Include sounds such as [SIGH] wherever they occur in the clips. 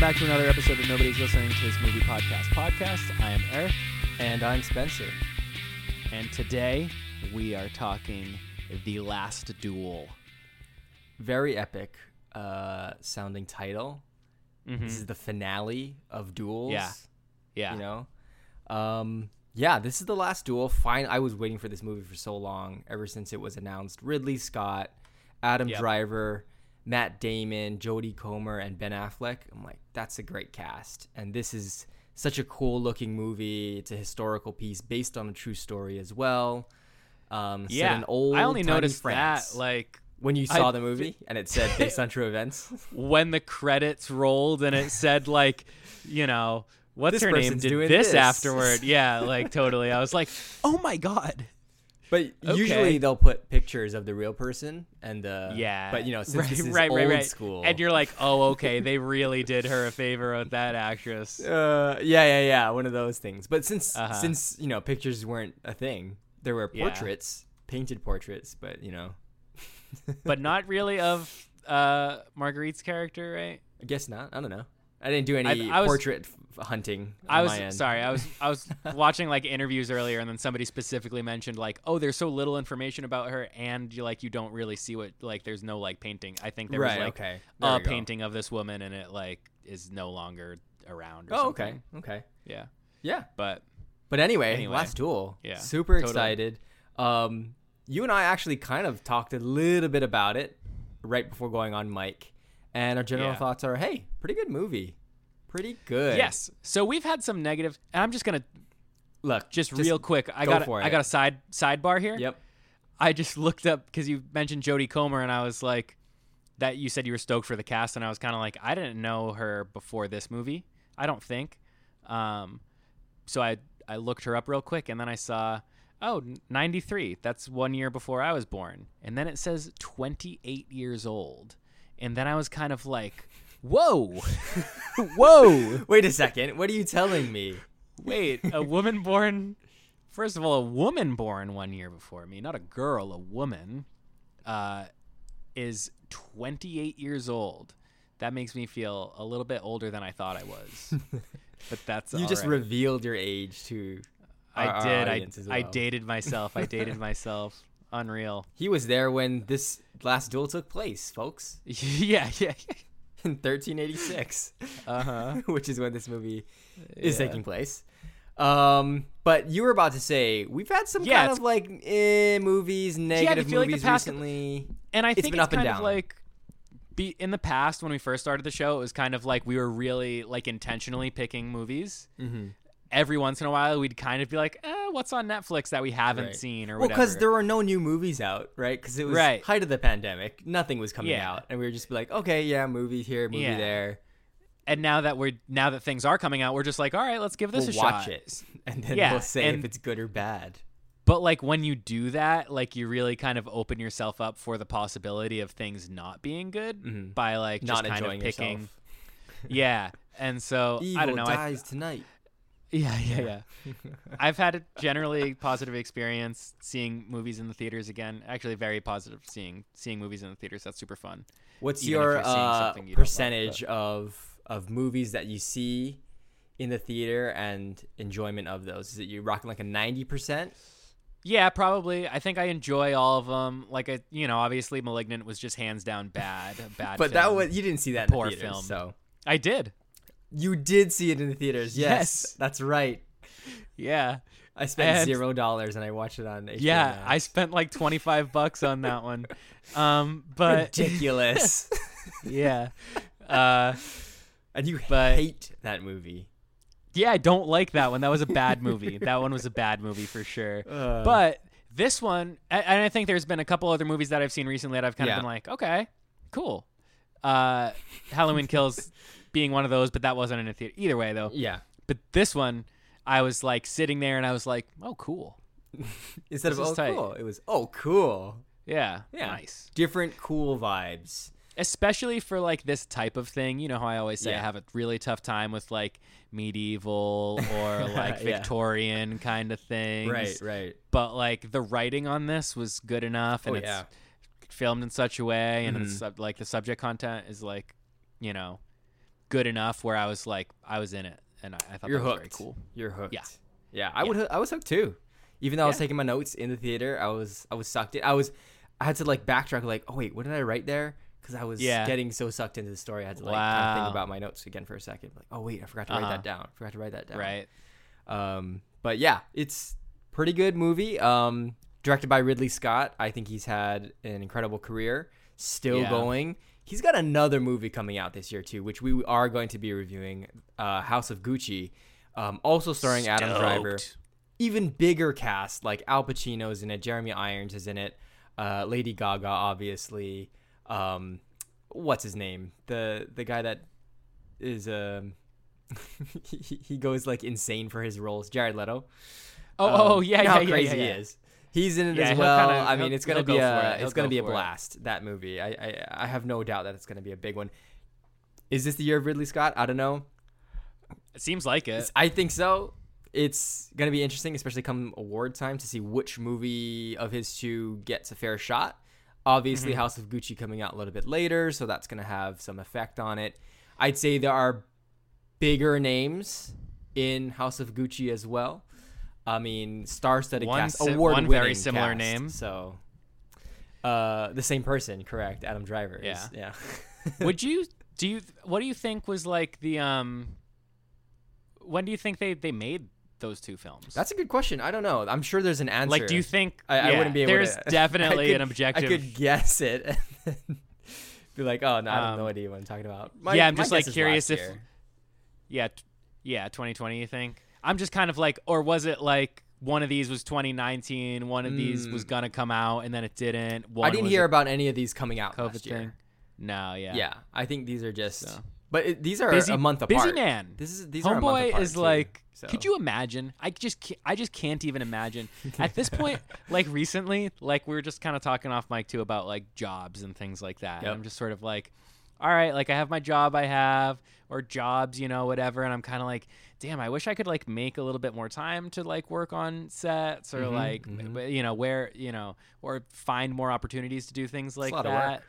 welcome back to another episode of Nobody's Listening to This Movie Podcast. Podcast. I am Eric, And I'm Spencer. and today we are talking The Last Duel. Very epic uh, sounding title. Mhm. This is the finale of duels. Yeah. Yeah. You know? Um, yeah, this is the last duel. Fine. I was waiting for this movie for so long, ever since it was announced. Ridley Scott, Adam Yep. Driver, Matt Damon, Jodie Comer, and Ben Affleck. I'm like, that's a great cast. And this is such a cool looking movie. It's a historical piece based on a true story as well. Um, yeah. in old I only noticed France. that like when you saw I- the movie and it said [LAUGHS] based on true events. when the credits rolled and it said like, you know, what's This her name did doing this, this. afterward. [LAUGHS] Yeah, like totally. I was like, "Oh my god." But Okay. usually they'll put pictures of the real person and uh Yeah. But you know, [LAUGHS] since right, this is right, old right, school. And you're like, "Oh, okay, they really did her a favor with that actress." [LAUGHS] uh yeah, yeah, yeah, one of those things. But since Uh-huh. since, you know, pictures weren't a thing, there were Yeah. portraits, painted portraits, but you know, but not really of uh Marguerite's character, right? I guess not. I don't know. I didn't do any I- I was- portrait hunting I was sorry. I was I was [LAUGHS] watching like interviews earlier, and then somebody specifically mentioned like, "Oh, there's so little information about her, and you like you don't really see what like there's no like painting." I think there right, was like okay. There a painting of this woman, and it like is no longer around. Oh, something. okay. Okay. Yeah, Yeah. but But anyway, Anyway. last duel. Yeah, Super totally. excited. Um, you and I actually kind of talked a little bit about it right before going on mic, and our general Yeah. thoughts are, hey, pretty good movie, pretty good. yes. So we've had some negative, and I'm just gonna Look, just, real quick. I go got I got a side sidebar here. Yep. I just looked up because you mentioned Jodie Comer, and I was like, that you said you were stoked for the cast, and I was kind of like, I didn't know her before this movie. I don't think. Um, so I I looked her up real quick, and then I saw, oh, 93. That's one year before I was born, and then it says 28 years old, and then I was kind of like, whoa, [LAUGHS] whoa, Wait a second. What are you telling me? wait, a woman born. First of all, a woman born one year before me, not a girl, a woman, uh, is 28 years old. That makes me feel a little bit older than I thought I was. [LAUGHS] but that's You just right. revealed your age to. our- I did. I, as I dated myself. I dated myself. [LAUGHS] Unreal. [LAUGHS] He was there when this last duel took place, folks, [LAUGHS] yeah, yeah. [LAUGHS] in 1386. Uh huh. which is when this movie is Yeah. taking place. Um, but you were about to say we've had some Yeah, kind of like eh, movies, negative like movies past- recently. And I think It's been it's up and kind of down. like be in the past when we first started the show, it was kind of like we were really like intentionally picking movies. Mm-hmm. Every once in a while, we'd kind of be like, eh, "What's on Netflix that we haven't Right. seen?" or Well, whatever. because there were no new movies out, right? Because it was Right. height of the pandemic, nothing was coming Yeah. out, and we were just be like, okay, yeah, movie here, movie Yeah. there, and now that we're now that things are coming out, we're just like, "All right, let's give this we'll a watch shot." it, [LAUGHS] and then Yeah, we'll say and- if it's good or bad. But like when you do that, like you really kind of open yourself up for the possibility of things not being good Mhm. by like just Not kind enjoying of picking. yourself. yeah, and so Evil [LAUGHS] I don't know. I- dies tonight. Yeah, yeah, yeah. [LAUGHS] I've had a generally positive experience seeing movies in the theaters again. Actually, very positive seeing seeing movies in the theaters. That's super fun. What's even your uh, you don't love, percentage of of movies that you see in the theater and enjoyment of those? Is it you rocking like a ninety percent? Yeah, probably. I think I enjoy all of them. Like, I, you know, obviously, *Malignant* was just hands down bad, bad. [LAUGHS] But that was you didn't see that in Poor the theaters, film. so I did. You did see it in the theaters. Yes, Yes. that's right. Yeah, I spent And- zero dollars and I watched it on HBO yeah. Max. I spent like twenty five bucks on that one. Um, but ridiculous. [LAUGHS] yeah, uh, and you But- hate that movie. yeah. I don't like that one. That was a bad movie. [LAUGHS] that one was a bad movie for sure. Uh, But this one, and I think there's been a couple other movies that I've seen recently that I've kind Yeah. of been like, okay, cool. Uh, Halloween Kills being one of those, but that wasn't in a theater. Either way, though. yeah, But this one, I was like sitting there and I was like, oh, cool. [LAUGHS] instead This of oh tight. cool, it was oh cool. Yeah, Yeah. nice. Different cool vibes. Especially for like this type of thing. You know how I always say I have a really tough time with like medieval or [LAUGHS] like Yeah. Victorian kind of things. Right, right. But like the writing on this was good enough and Oh it's yeah. filmed in such a way and Mhm. it's like the subject content is like, you know, good enough where I was like I was in it and I, I thought You're that was hooked. very cool. You're hooked. Yeah. Yeah, I Yeah. would. I was hooked too. Even though I was Yeah. taking my notes in the theater, I was I was sucked in. I was I had to like backtrack. Like, oh wait, what did I write there? Because I was Yeah. getting so sucked into the story. I had to like kind of think about my notes again for a second. Like, oh wait, I forgot to write Uh-huh. that down. I Forgot to write that down. Right. Um, but yeah, it's pretty good movie. Um, directed by Ridley Scott. I think he's had an incredible career, still Yeah. going. He's got another movie coming out this year too, which we are going to be reviewing. Uh, House of Gucci, um, also starring Adam Driver. Even bigger cast like Al Pacino's in it, Jeremy Irons is in it, uh, Lady Gaga obviously. Um, what's his name? The the guy that is um. [LAUGHS] he, he goes like insane for his roles. Jared Leto. Oh, Um, oh yeah, yeah, how yeah, crazy yeah, he is. He's in it Yeah, as well. kinda- I mean, it's gonna be go a it. It's gonna go be a for it. blast. That movie, I, I I have no doubt that it's gonna be a big one. Is this the year of Ridley Scott? I don't know. It seems like it. It's- I think so. It's gonna be interesting, especially come award time, to see which movie of his two gets a fair shot. Obviously, Mm-hmm. House of Gucci coming out a little bit later, so that's gonna have some effect on it. I'd say there are bigger names in House of Gucci as well. I mean, star-studded One cast, si- award one very similar name. So, uh, the same person, correct? Adam Driver. is- Yeah. yeah. [LAUGHS] Would you do you what do you think was like the um when do you think they they made those two films? That's a good question. I don't know. I'm sure there's an answer. like do you think I, I wouldn't be able there's to. definitely [LAUGHS] could- an objective I could guess it. and [LAUGHS] be like, oh no, I have no Um, idea what I'm talking about. My- yeah, I'm just like curious if year. yeah, t- yeah, 2020 you think? I'm just kind of like or was it like one of these was 2019, one of these was Mm. gonna come out and then it didn't. One I didn't hear about any of these coming out COVID last year. thing. No, yeah. Yeah. I think these are just. So. But it, these are Busy a month apart. busy man. This is these are a month Homeboy is too, like, so. could you imagine? I just, I just can't even imagine. At this point, [LAUGHS] like recently, like we were just kind of talking off mic too about like jobs and things like that. And Yep. I'm just sort of like, all right, like I have my job I have, or jobs, you know, whatever. And I'm kind of like, damn, I wish I could like make a little bit more time to like work on sets or Mhm, like, mhm. you know, where, you know, or find more opportunities to do things like a lot of that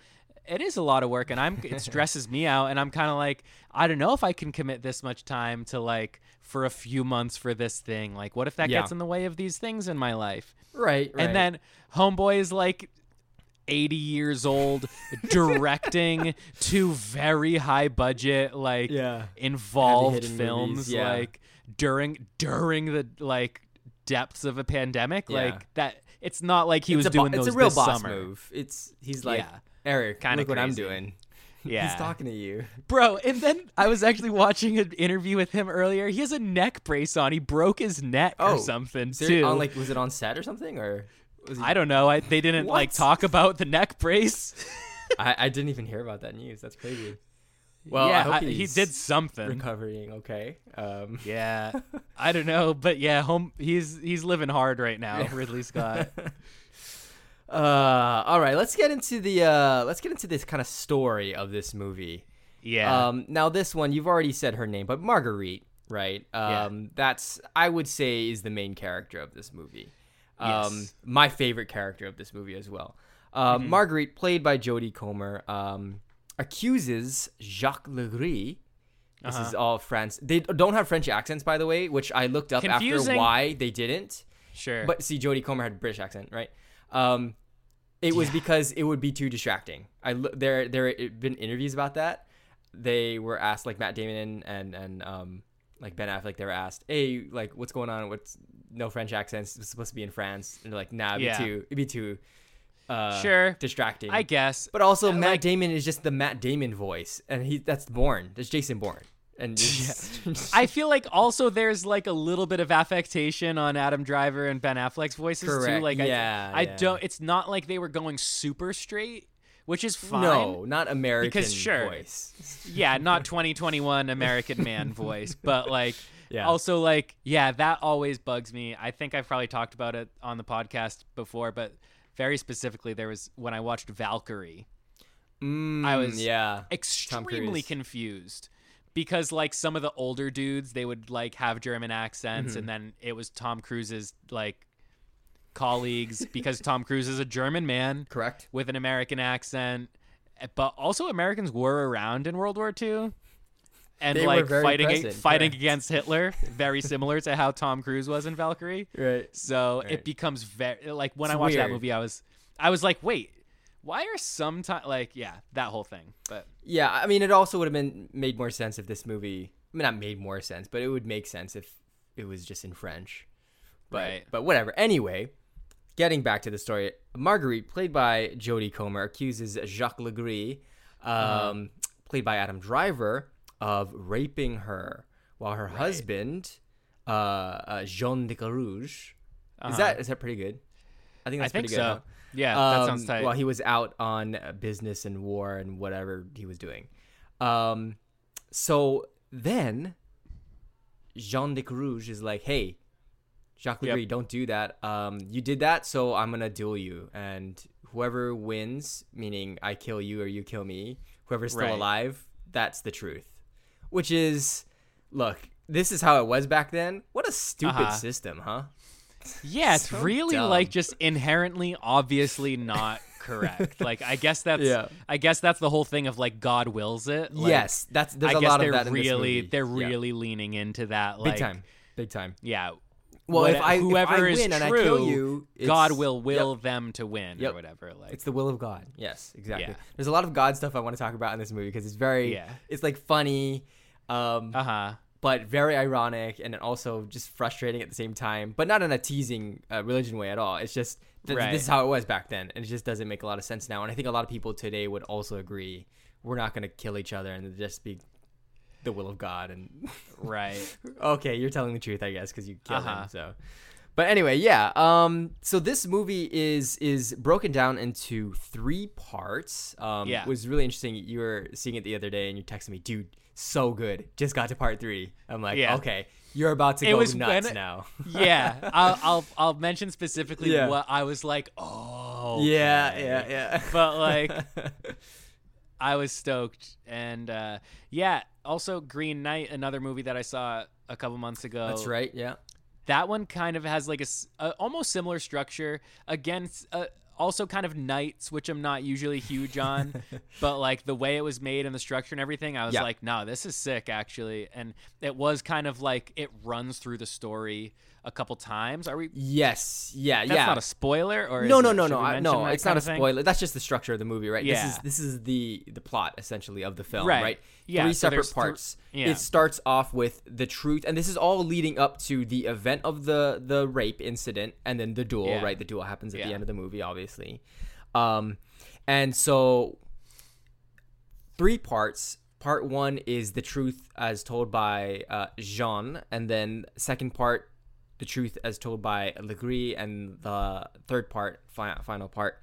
it is a lot of work and i'm it [LAUGHS] stresses me out and i'm kind of like i don't know if i can commit this much time to like for a few months for this thing like what if that Yeah. gets in the way of these things in my life Right, right. and then homeboy is like 80 years old [LAUGHS] directing two very high budget like yeah. involved films yeah. like during during the like depths of a pandemic Yeah. like that it's not like he It's was a bo- doing those It's a real this boss summer move. It's he's like. Eric. Kinda look what I'm doing. [LAUGHS] yeah He's talking to you. Bro, and then I was actually watching an interview with him earlier. He has a neck brace on. He broke his neck Oh, or something too. on like was it on set or something or? Was he- I don't know. I, they didn't like talk about the neck brace. [LAUGHS] I, I didn't even hear about that news. That's crazy. Well, yeah, I hope I- he did something. recovering okay. Um, Yeah, [LAUGHS] I don't know, but yeah, home. He's he's living hard right now, Ridley Scott. [LAUGHS] uh, all right, let's get into the uh, let's get into this kind of story of this movie. Yeah, Um, now this one you've already said her name, but Marguerite, right? Yeah. Um, that's I would say is the main character of this movie. Um, Yes. Mm-hmm. my favorite character of this movie as well. Um, Marguerite, played by Jodie Comer, um, accuses Jacques Legris. This Uh-huh. is all France. They don't have French accents, by the way, which I looked up Confusing. after why they didn't. sure. But see, Jodie Comer had a British accent, right? Um, it was Yeah. because it would be too distracting. I there there had been interviews about that. They were asked like Matt Damon and and um like Ben Affleck. They were asked, "Hey, like what's going on? What's no French accents? It's supposed to be in France." And they're like, "Nah, it'd Yeah. be too it'd be too uh, Sure. distracting." I guess. but also uh, Matt like- Damon is just the Matt Damon voice, and he that's Bourne. That's Jason Bourne, and [LAUGHS] I feel like also there's like a little bit of affectation on Adam Driver and Ben Affleck's voices too. Like Yeah, I, I yeah. don't. It's not like they were going super straight, which is fine. no, not American Because, sure. voice. yeah, not 2021 American man [LAUGHS] voice, but like Yeah. also like yeah, that always bugs me. I think I've probably talked about it on the podcast before, but very specifically there was when I watched Valkyrie, Mm, I was- yeah. extremely confused because like some of the older dudes they would like have German accents Mm-hmm. and then it was Tom Cruise's like colleagues [LAUGHS] because Tom Cruise is a German man Correct. with an American accent. But also, Americans were around in World War II. And They like fighting present, fighting correct. against Hitler, very [LAUGHS] similar to how Tom Cruise was in Valkyrie. Right. So Right. it becomes very like when It's I watched that movie, I was I was like, wait, why are sometimes like yeah that whole thing? But Yeah, I mean, it also would have been made more sense if this movie. I mean, not made more sense, but it would make sense if it was just in French. But, Right. But whatever. Anyway, getting back to the story, Marguerite, played by Jodie Comer, accuses Jacques Legris, um, Uh-huh. played by Adam Driver, of raping her, while her husband, uh, uh, Jean de Carouge, Uh-huh. is that is that pretty good? I think I that's think pretty so. good. huh? Yeah, that sounds Um, tight. While he was out on business and war and whatever he was doing. Um, so then Jean de Carouge is like, hey, Jacques Yep. Legris, don't do that. Um, you did that, so I'm gonna duel you, and whoever wins, meaning I kill you or you kill me, whoever's still Right. alive, that's the truth. Which is, look, this is how it was back then. What a stupid Uh-huh. system, huh? yeah, it's so really dumb. like just inherently, obviously not correct. [LAUGHS] like I guess that's Yeah. I guess that's the whole thing of like God wills it. Like, yes, that's there's I a guess lot they're of that in this really they're Yeah. really leaning into that. like big time, big time. Yeah. Well, what- if I if whoever I is win and I true, kill you, God it's- will yep. will them to win Yep. or whatever. Like It's the will of God. Yes, exactly. Yeah. There's a lot of God stuff I want to talk about in this movie because it's very, Yeah. it's like funny, um, uh huh. but very ironic and also just frustrating at the same time. But not in a teasing uh, religion way at all. It's just th- Right. this is how it was back then, and it just doesn't make a lot of sense now. And I think a lot of people today would also agree we're not going to kill each other and just be the will of God. And [LAUGHS] Right. okay, you're telling the truth, I guess, because you killed Uh-huh. him. So, but anyway, yeah. Um, so this movie is is broken down into three parts. Um, Yeah. was really interesting. You were seeing it the other day, and you texted me, dude. So good. Just got to part three. I'm like, Yeah. okay, you're about to It go nuts when- now. [LAUGHS] yeah, I'll, I'll I'll mention specifically Yeah. what I was like. Oh, Yeah, okay." yeah, yeah. But like, [LAUGHS] I was stoked, and uh, yeah. Also, Green Knight, another movie that I saw a couple months ago. That's right. Yeah. That one kind of has like a almost similar structure. Again, uh, also kind of knights, which I'm not usually huge on, [LAUGHS] but like the way it was made and the structure and everything, I was Yeah. like, no, this is sick actually. And it was kind of like it runs through the story a couple times. Are we? Yes. Yeah. Yeah. That's yeah. not a spoiler, or no, no, no, no, I, no. It's not a spoiler. That's just the structure of the movie, right? This Yeah. is this is the the plot essentially of the film, Right. right? Yeah, Three so separate parts. yeah. It starts off with the truth, and this is all leading up to the event of the the rape incident, and then the duel. Yeah. Right, the duel happens at the end of the movie, obviously. Um, and so three parts. Part one is the truth as told by uh, Jean, and then second part, the truth as told by Legris, and the third part, fi- final part,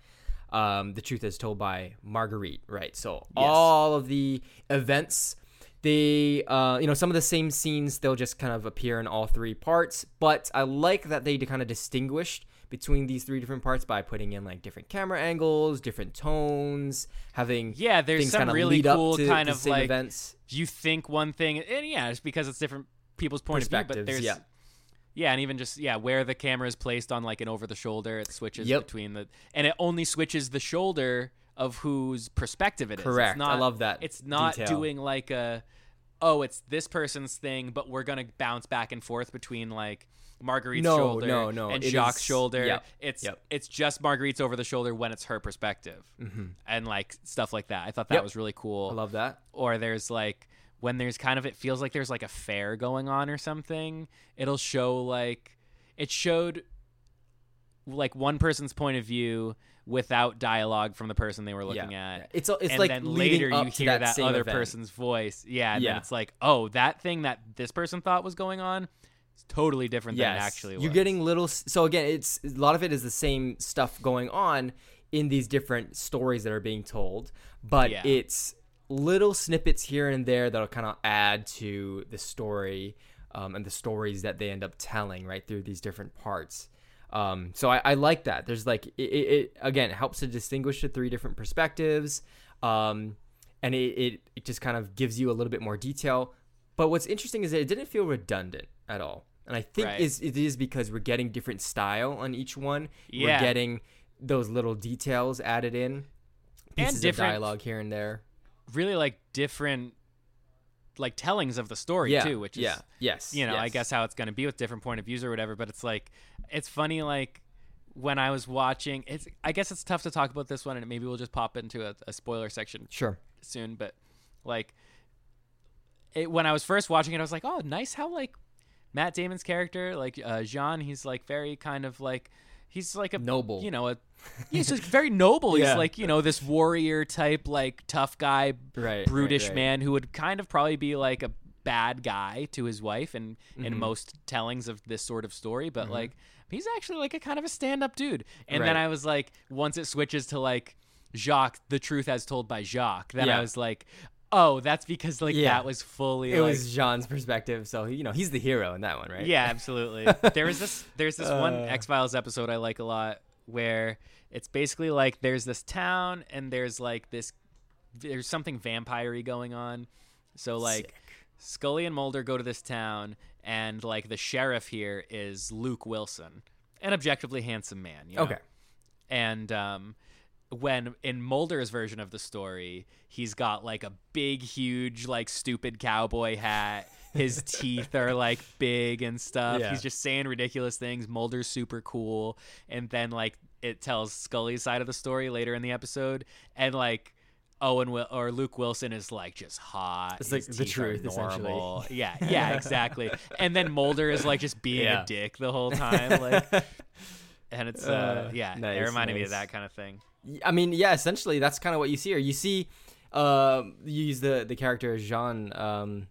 um, the truth as told by Marguerite. Right. So all of the events, they, uh, you know, some of the same scenes, they'll just kind of appear in all three parts. But I like that they kind of distinguished between these three different parts by putting in like different camera angles, different tones, having Yeah, there's some kind of really cool to, kind to of like events. you think one thing, and yeah, it's because it's different people's point of view. But there's yeah. Yeah, and even just yeah, where the camera is placed on like an over the shoulder, it switches Yep. between the and it only switches the shoulder of whose perspective it is. Correct. Not, I love that It's not detail. doing like a oh, it's this person's thing, but we're gonna bounce back and forth between like Marguerite's No, shoulder no, no, and it Jacques' is- shoulder. yep, It's yep. it's just Marguerite's over the shoulder when it's her perspective, mm-hmm. and like stuff like that. I thought that Yep. was really cool I love that. or there's like when there's kind of it feels like there's like a fair going on or something it'll show like it showed like one person's point of view without dialogue from the person they were looking yeah. at yeah. It's it's and like then later you hear that, that, other event. person's voice yeah and then Yeah. it's like oh that thing that this person thought was going on is totally different than it actually was You're getting little. So again, it's a lot of it is the same stuff going on in these different stories that are being told, but it's little snippets here and there that'll kind of add to the story um, and the stories that they end up telling right through these different parts. Um, so I, I like that. There's like it, it, it again helps to distinguish the three different perspectives, um, and it, it it just kind of gives you a little bit more detail. But what's interesting is that it didn't feel redundant at all, and I think Right. is it is because we're getting different style on each one. Yeah. We're getting those little details added in, pieces of different- dialogue here and there. Really like different like tellings of the story yeah, too, which is yeah, yes, you know, I guess how it's going to be with different point of views or whatever. But it's like, it's funny, like when I was watching, it's I guess it's tough to talk about this one, and maybe we'll just pop into a, a spoiler section sure. soon. But like, it when I was first watching it, I was like, oh, nice how like Matt Damon's character, like uh, Jean, he's like very kind of like. He's like a Noble. you know, a he's just very [LAUGHS] noble. Yeah. He's like you know this warrior type, like tough guy, Right, brutish right, right. man who would kind of probably be like a bad guy to his wife and in Mm-hmm. most tellings of this sort of story but like he's actually like a kind of a stand-up dude and then i was like once it switches to like jacques the truth as told by jacques then i was like oh that's because like Yeah. that was fully It like was Jean's perspective, so you know he's the hero in that one, right? yeah, [LAUGHS] absolutely. there was this there's this one Uh. X Files episode I like a lot where it's basically like there's this town and there's like this there's something vampire going on. So like Sick. Scully and Mulder go to this town and like the sheriff here is Luke Wilson, an objectively handsome man. You know? Okay. and um, when in Mulder's version of the story, he's got like a big, huge, like stupid cowboy hat. His [LAUGHS] teeth are like big and stuff. Yeah. He's just saying ridiculous things. Mulder's super cool, and then like it tells Scully's side of the story later in the episode, and like. Owen Wil- or Luke Wilson is like just hot. It's like the truth, essentially. normal. Yeah, [LAUGHS] yeah, exactly. and then Mulder is like just being Yeah. a dick the whole time, like, [LAUGHS] and it's uh, Uh, yeah, it nice, reminded me of that kind of thing. I mean, yeah, essentially that's kind of what you see here. You see, um, you use the the character Jean um,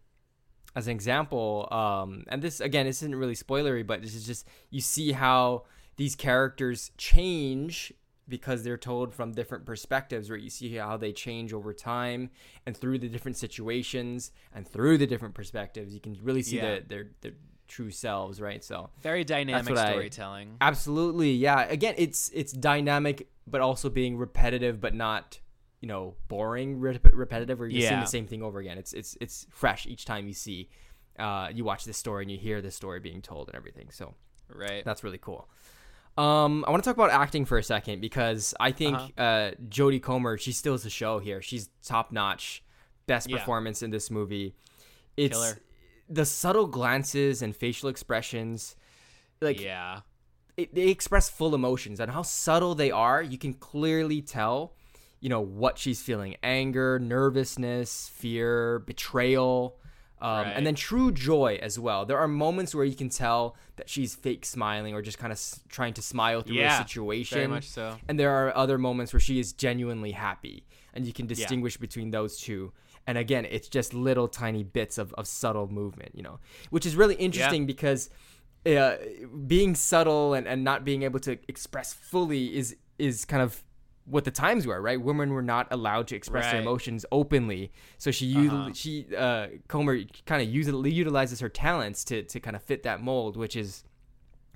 as an example, um, and this again, this isn't really spoilery, but this is just you see how these characters change because they're told from different perspectives, right? You see how they change over time and through the different situations and through the different perspectives, you can really see Yeah. the, their their true selves, right? So Very dynamic what I- storytelling. Absolutely, yeah. Again, it's it's dynamic, but also being repetitive, but not you know boring, rep- repetitive, where you're seeing the same thing over again. It's it's it's fresh each time you see, uh, you watch this story and you hear this story being told and everything. So right. that's really cool. Um, I want to talk about acting for a second because I think Uh-huh. uh Jodie Comer she steals the show here. She's top notch, best Yeah. performance in this movie. It's Killer. The subtle glances and facial expressions, like yeah. it, they express full emotions and how subtle they are you can clearly tell you know what she's feeling anger nervousness fear betrayal um, Right. and then true joy as well there are moments where you can tell that she's fake smiling or just kind of s- trying to smile through Yeah, a situation Very much so. and there are other moments where she is genuinely happy and you can distinguish between those two and again it's just little tiny bits of, of subtle movement you know which is really interesting because uh, being subtle and, and not being able to express fully is is kind of what the times were right? Women were not allowed to express their emotions openly. So she Uh-huh. she uh, comer kind of util- utilizes her talents to, to kind of fit that mold which is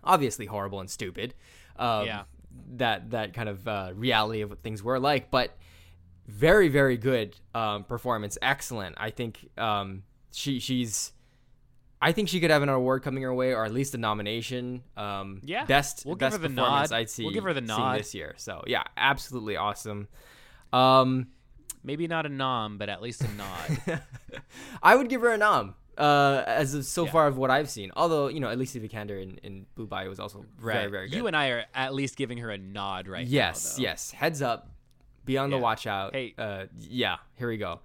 obviously horrible and stupid um, Yeah. that that kind of uh, reality of what things were like. But very very good um, performance excellent i think um, she she's I think she could have an award coming her way, or at least a nomination. Um, Yeah, best we'll give best her the performance nod. I'd see. We'll give her the nod. this year. So yeah, absolutely awesome. Um, Maybe not a nom, but at least a nod. [LAUGHS] I would give her a nom. Uh, as of so Yeah. far of what I've seen, although you know, Alicia Vikander in, in Blue Bayou was also very very good. You and I are at least giving her a nod right yes, now. though. yes. Heads up, be on the watch out. Hey. uh, yeah, here we go.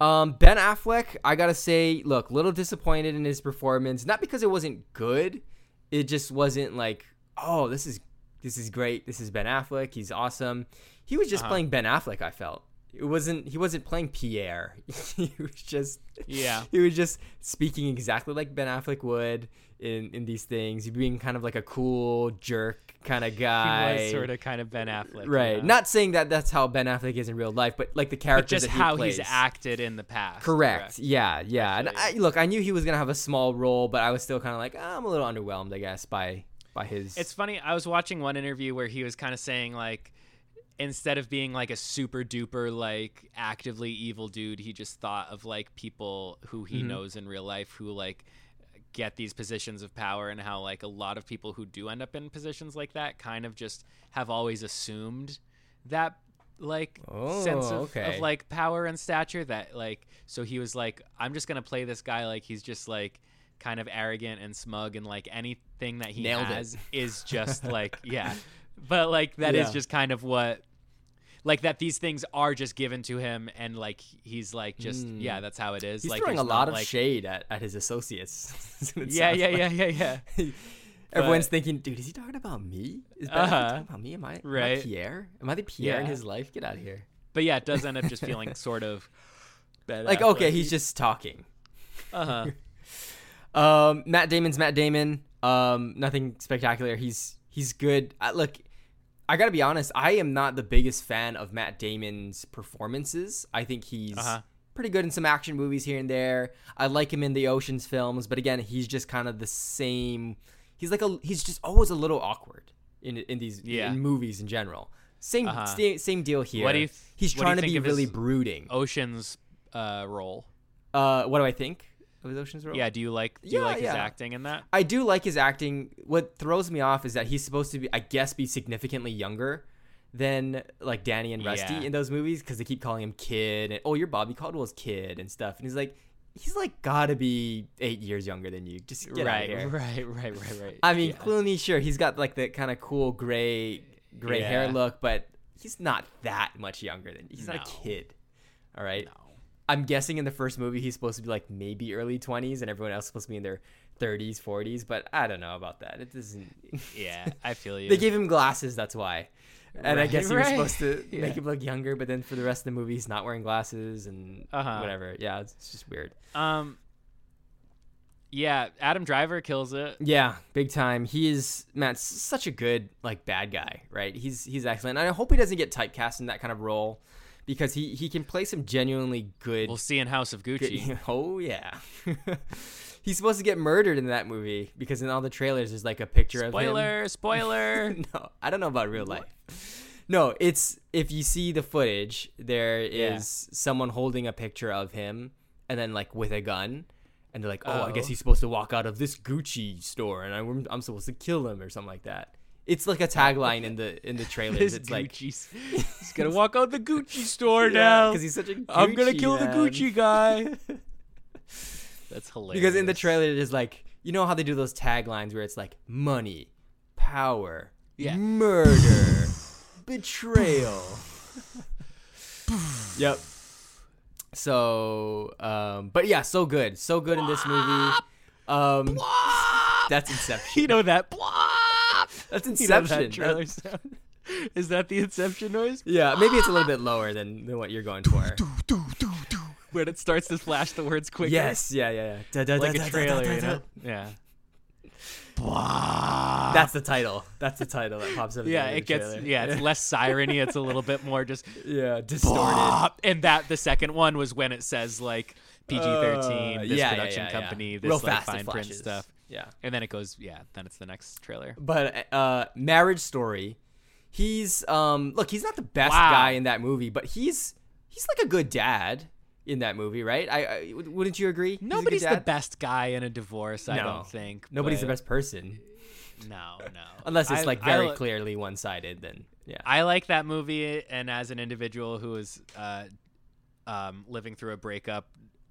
Um, ben Affleck, I gotta say, look, little disappointed in his performance. Not because it wasn't good, it just wasn't like, oh, this is this is great. This is Ben Affleck. He's awesome. He was just Uh-huh. playing Ben Affleck. I felt it wasn't. He wasn't playing Pierre. [LAUGHS] he was just Yeah. he was just speaking exactly like Ben Affleck would in in these things. He being kind of like a cool jerk kind of guy. He was sort of kind of Ben Affleck. Right. Not saying that that's how Ben Affleck is in real life, but like the but character just that he how plays. he's acted in the past. Correct. Yeah, yeah. And I, look, I knew he was gonna have a small role, but I was still kind of like, ah, I'm a little underwhelmed, I guess, by by his. It's funny. I was watching one interview where he was kind of saying like instead of being like a super duper like actively evil dude, he just thought of like people who he Mm-hmm. knows in real life who like get these positions of power and how like a lot of people who do end up in positions like that kind of just have always assumed that like Oh, sense of, okay. of like power and stature that like so he was like i'm just gonna play this guy like he's just like kind of arrogant and smug and like anything that he Nailed has is just like [LAUGHS] yeah but like that is Yeah. just kind of what like that these things are just given to him and like he's like just Mm. yeah that's how it is He's like throwing a lot of like, shade at, at his associates. [LAUGHS] That's what it yeah yeah like. yeah yeah yeah [LAUGHS] Everyone's But- thinking, dude, is he talking about me? Is Ben Uh-huh. talking about me? Am I, am I Right. Pierre? Am I the Pierre in his life? Get out of here. but yeah it does end up just [LAUGHS] feeling sort of Like, okay, he's just talking. uh-huh Um, Matt Damon's Matt Damon. Um, nothing spectacular. He's he's good. Uh, look, I gotta be honest. I am not the biggest fan of Matt Damon's performances. I think he's Uh-huh. pretty good in some action movies here and there. I like him in the Ocean's films, but again, he's just kind of the same. He's like a he's just always a little awkward in in these Yeah. in movies in general. Same Uh-huh. sta- same deal here. What do you th- he's what do you trying to be really brooding. ocean's uh role Uh, what do I think of his Ocean's role? yeah do you like do you Yeah, like his acting in that I do like his acting. What throws me off is that he's supposed to be, I guess, be significantly younger than like Danny and Rusty Yeah. in those movies because they keep calling him kid and oh, you're Bobby Caldwell's kid and stuff. And he's like, he's like gotta be eight years younger than you. Just get right, out of here. [LAUGHS] right, right, right, right. I mean, yeah. Clooney, sure, he's got like the kind of cool gray, gray hair look, but he's not that much younger than. He's not a kid. All right. No. I'm guessing in the first movie he's supposed to be like maybe early 20s and everyone else is supposed to be in their 30s, 40s, but I don't know about that. It doesn't. Yeah, [LAUGHS] I feel you. they gave him glasses, that's why. And I guess he was [LAUGHS] right. supposed to [LAUGHS] Yeah. make him look younger, but then for the rest of the movie he's not wearing glasses and Uh-huh. whatever. Yeah, it's, it's just weird. um. Yeah, Adam Driver kills it. Yeah, big time. He is man, such a good like bad guy, right? He's he's excellent. And I hope he doesn't get typecast in that kind of role because he he can play some genuinely good We'll see in House of Good- Gucci. [LAUGHS] Oh yeah. [LAUGHS] He's supposed to get murdered in that movie because in all the trailers there's like a picture of him. Spoiler, spoiler. [LAUGHS] no, I don't know about real life. No, it's if you see the footage, there is Yeah. someone holding a picture of him and then like with a gun. And they're like, oh, I guess Oh. he's supposed to walk out of this Gucci store, and I'm, I'm supposed to kill him or something like that. It's like a tagline in the in the trailers. It's like, Gucci's. [LAUGHS] He's gonna walk out the Gucci store now. because he's such a. I'm gonna kill the. Gucci guy. [LAUGHS] That's hilarious. Because in the trailer, it is like you know how they do those taglines where it's like money, power, Yeah. murder, [LAUGHS] betrayal. yep. So, um, but yeah, so good, so good in this movie. Um, that's Inception. you know that. [LAUGHS] That's You know Inception. that trailer sound? Is that the Inception noise? yeah, maybe it's a little bit lower than, than what you're going for. [LAUGHS] When it starts to flash the words quicker. Yes, yeah, yeah, yeah. Da, da, Like da, a trailer, you know? Yeah. Blah. That's the title. That's the title that pops up. yeah, it gets trailer. yeah, it's less sireny, it's a little bit more just [LAUGHS] yeah distorted. Bop. And that the second one was when it says like PG thirteen, Uh, this yeah, production yeah, yeah. company, this Real like fine print stuff. Yeah. And then it goes, yeah, then it's the next trailer. But uh Marriage Story, he's um look, he's not the best Wow. guy in that movie, but he's he's like a good dad in that movie, right? I, I wouldn't you agree? He's a good Nobody's the best guy in a divorce, I don't think. Nobody's the best person. No, no. Unless it's I- like very li- clearly one-sided then. Yeah. I like that movie, and as an individual who is uh, um, living through a breakup,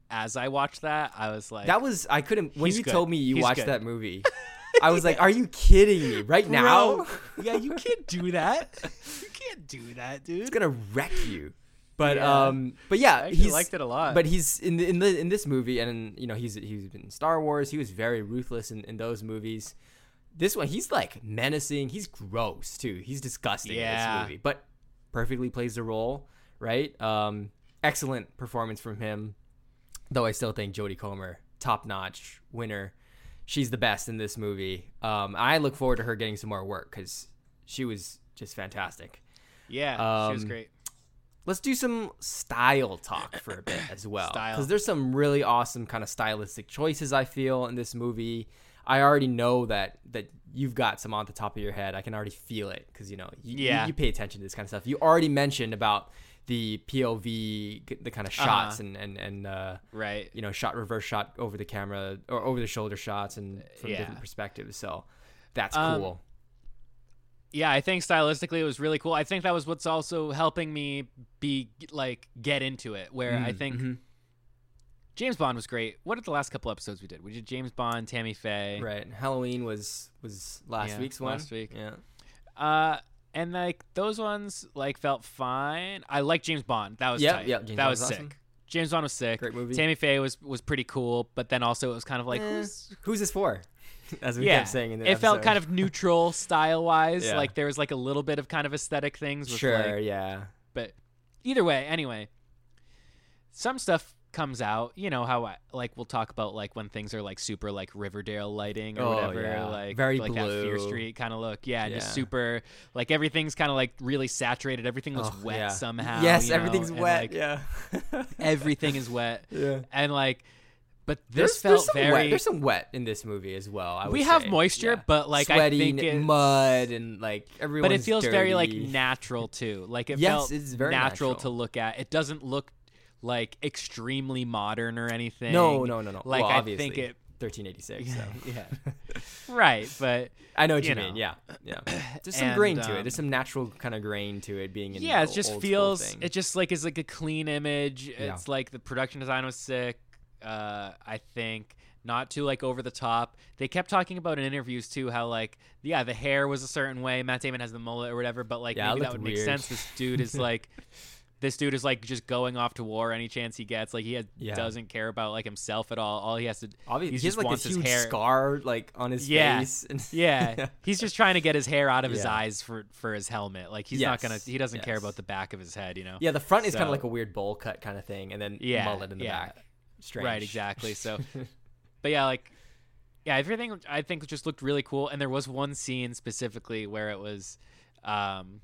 as I watched that, I was like, That was I couldn't when you good. told me you He's watched good. that movie. [LAUGHS] I was like, "Are you kidding me? Right now? Yeah, you can't do [LAUGHS] that. You can't do that, dude. It's gonna wreck you." But Yeah. um, but yeah, he's liked it a lot. But he's in the, in the in this movie, and you know he's he's been in Star Wars. He was very ruthless in, in those movies. This one, he's like menacing. He's gross too. He's disgusting in Yeah. this movie, but perfectly plays the role. Right? Um, excellent performance from him. Though I still think Jodie Comer, top notch winner. She's the best in this movie. Um, I look forward to her getting some more work because she was just fantastic. yeah, she was um, great. Let's do some style talk for a bit as well. Because there's some really awesome kind of stylistic choices I feel in this movie. I already know that that you've got some on the top of your head. I can already feel it because you know you, you- you, pay attention to this kind of stuff. You already mentioned about the POV, the kind of shots Uh-huh. and and and uh, Right. you know shot reverse shot over the camera or over the shoulder shots and from Yeah. different perspectives. So that's Um, cool. yeah, I think stylistically it was really cool. I think that was what's also helping me be like get into it. Where I Mm, think mhm. James Bond was great. What are the last couple episodes we did? We did James Bond, Tammy Faye, right. Halloween was was last Yeah, week's one. last week. Yeah. uh, and like those ones like felt fine. I like James Bond. That was Yeah, tight. yeah, James that Bond was was sick. James Bond was sick. Great movie. Tammy Faye was was pretty cool, but then also it was kind of like Eh, who's who's this for? [LAUGHS] As we yeah, kept saying in the it felt kind of neutral [LAUGHS] style wise. Yeah. Like there was like a little bit of kind of aesthetic things. With sure. like, yeah. but either way, anyway, some stuff comes out. You know how I, like we'll talk about like when things are like super like Riverdale lighting or Oh, whatever, yeah. like Very like that Fear. Street kind of look. Yeah, just super like everything's kind of like really saturated. Everything was Oh, wet yeah. somehow. Yes, you know, everything's and, wet. like, yeah. [LAUGHS] everything is wet, [LAUGHS] yeah. and like, but this there's felt some very. wet. There's some wet in this movie as well. We have say. moisture, Yeah. but like sweaty I think it's, mud and like everyone. but it feels very like natural too. Like it Yes, felt it's very natural, natural. to look at. It doesn't look like extremely modern or anything. No, no, no, no. Like well, I think it 1386. So. [LAUGHS] yeah. right, but I know what you, mean. Yeah, yeah. [CLEARS THROAT] There's some And, grain to um, it. There's some natural kind of grain to it being in. yeah, it just feels it just like is like a clean image. Yeah. It's like the production design was sick. Uh, I think not too like over the top. They kept talking about in interviews too how like yeah the hair was a certain way. Matt Damon has the mullet or whatever, but like Yeah, maybe that would make sense. This dude is [LAUGHS] like. This dude is like just going off to war any chance he gets. Like he has, Yeah. doesn't care about like himself at all. All he has to Obviously, he has just like this his huge hair- scar like on his Yeah. face. And [LAUGHS] Yeah, he's just trying to get his hair out of his eyes for for his helmet. Like he's not gonna. He doesn't care about the back of his head. You know. Yeah, the front is kind of like a weird bowl cut kind of thing, and then Yeah, mullet in the yeah. back. Strange. Right. Exactly. So, [LAUGHS] but yeah, like, yeah, everything I think just looked really cool. And there was one scene specifically where it was, um,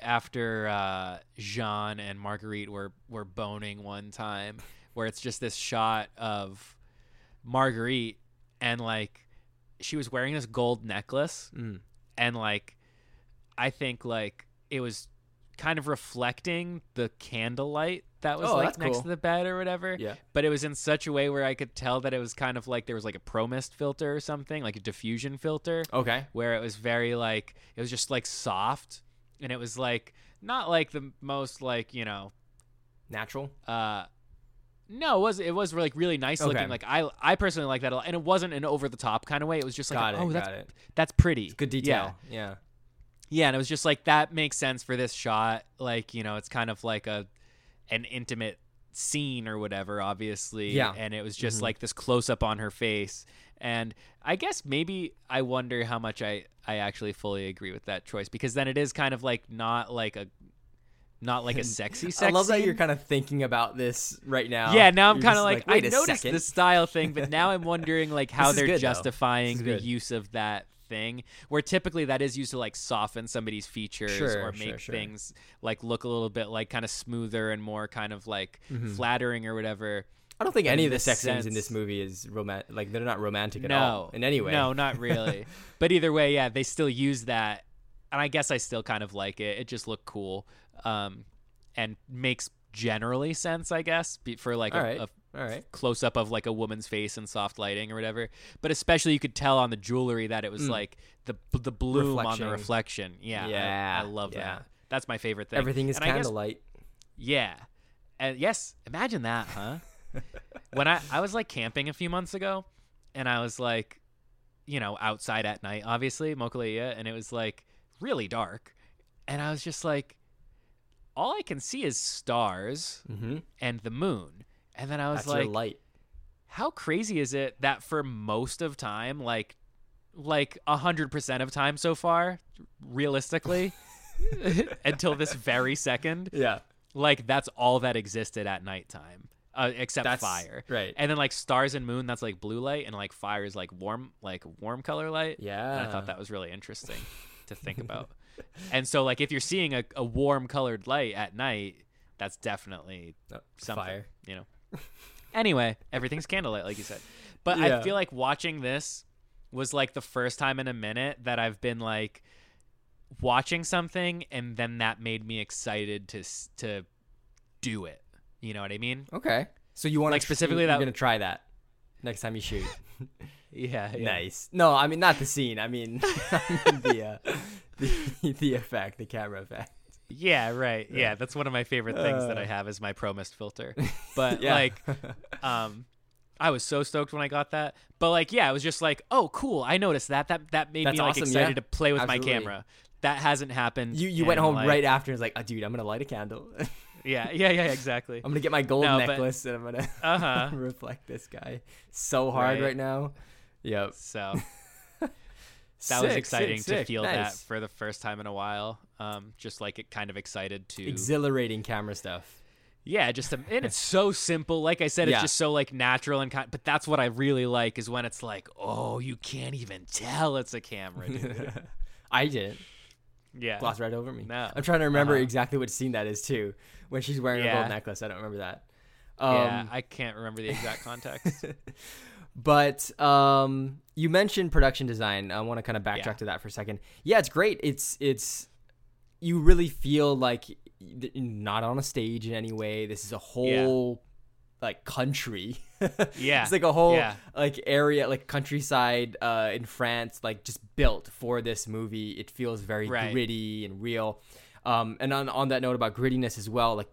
after uh, Jean and Marguerite were were boning one time, where it's just this shot of Marguerite and like she was wearing this gold necklace Mm. and like I think like it was kind of reflecting the candlelight that was Oh, like next cool. to the bed or whatever. Yeah. But it was in such a way where I could tell that it was kind of like there was like a pro mist filter or something, like a diffusion filter, Okay. where it was very like it was just like soft and it was like not like the most like, you know, Natural. uh no, it was it was like really nice Okay. looking. Like I I personally like that a lot. And it wasn't an over the top kind of way. It was just like it. oh that's it. that's pretty. Good detail. Yeah. Yeah, and it was just like that makes sense for this shot. Like, you know, it's kind of like a an intimate scene or whatever, obviously. Yeah. And it was just Mhm. like this close up on her face. And I guess maybe I wonder how much I I actually fully agree with that choice because then it is kind of like not like a not like a [LAUGHS] sexy sex I love that you're kind of thinking about this right now. yeah, now I'm kind of just like, I noticed second. the style [LAUGHS] thing, but now I'm wondering like how they're good, justifying the use of that thing. Where typically that is used to like soften somebody's features Sure, or make sure. things like look a little bit like kind of smoother and more kind of like Mhm. flattering or whatever. I don't think any of the sex scenes in this movie is romantic. Like they're not romantic at no, all in any way. No, not [LAUGHS] really. but either way, yeah, they still use that, and I guess I still kind of like it. It just looked cool, um, and makes generally sense, I guess, for like All a, right. a All right. close up of like a woman's face and soft lighting or whatever. But especially you could tell on the jewelry that it was Mm. like the the bloom on the reflection. Yeah, Yeah, I, love yeah. that. That's my favorite thing. Everything is And I guess- candlelight. yeah, and yes, imagine that, huh? [LAUGHS] when I I was like camping a few months ago, and I was like, you know, outside at night, obviously Mokuleia, and it was like really dark, and I was just like, all I can see is stars Mm-hmm. and the moon, and then I was That's like, light. how crazy is it that for most of time like like a hundred percent of time so far realistically [LAUGHS] until this very second [LAUGHS] Yeah. like that's all that existed at nighttime uh, except That's fire Right. and then like stars and moon that's like blue light and like fire is like warm like warm color light yeah. and i thought that was really interesting to think about [LAUGHS] and so like if you're seeing a, a warm colored light at night that's definitely Oh, something fire. you know. [LAUGHS] anyway, everything's candlelight, like you said. But Yeah. I feel like watching this was like the first time in a minute that I've been like watching something, and then that made me excited to to do it. You know what I mean? Okay. So you want Like, specifically you're that- gonna try that next time you shoot. [LAUGHS] Yeah. Nice. No, I mean not the scene. I mean, [LAUGHS] I mean the uh, [LAUGHS] the, the effect, the camera effect. Yeah, right. Yeah. Yeah. that's one of my favorite things that I Uh. have is my Pro Mist filter. But Yeah. like, um, I was so stoked when I got that. But like, yeah, it was just like, oh, cool. I noticed that. That that made That's me like awesome, excited yeah. to play with Absolutely. my camera. That hasn't happened. You you went home like- right after. and was like, oh, dude, I'm gonna light a candle. Yeah, [LAUGHS] yeah, yeah, exactly. I'm gonna get my gold No, but- necklace and I'm gonna [LAUGHS] Uh huh. reflect this guy so hard Right. right, now. Yep. So [LAUGHS] that was exciting sick, to sick. feel that for the first time in a while. Um, just like it kind of excited to Exhilarating camera stuff. Yeah, just a, and it's so simple. Like I said, it's Yeah. just so like natural and kind. But that's what I really like is when it's like, oh, you can't even tell it's a camera, dude. I didn't. Yeah, Glossed right over me. No. I'm trying to remember Uh-huh. exactly what scene that is too. When she's wearing a Yeah. gold necklace. I don't remember that. Um, yeah. I can't remember the exact context. [LAUGHS] but um, you mentioned production design. I want to kind of backtrack Yeah. to that for a second. Yeah, it's great. It's it's you really feel like not on a stage in any way. This is a whole like country. [LAUGHS] Yeah. it's like a whole Yeah. like area, like countryside uh, in France, like just built for this movie. It feels very Right. gritty and real. Um, and on on that note about grittiness as well, like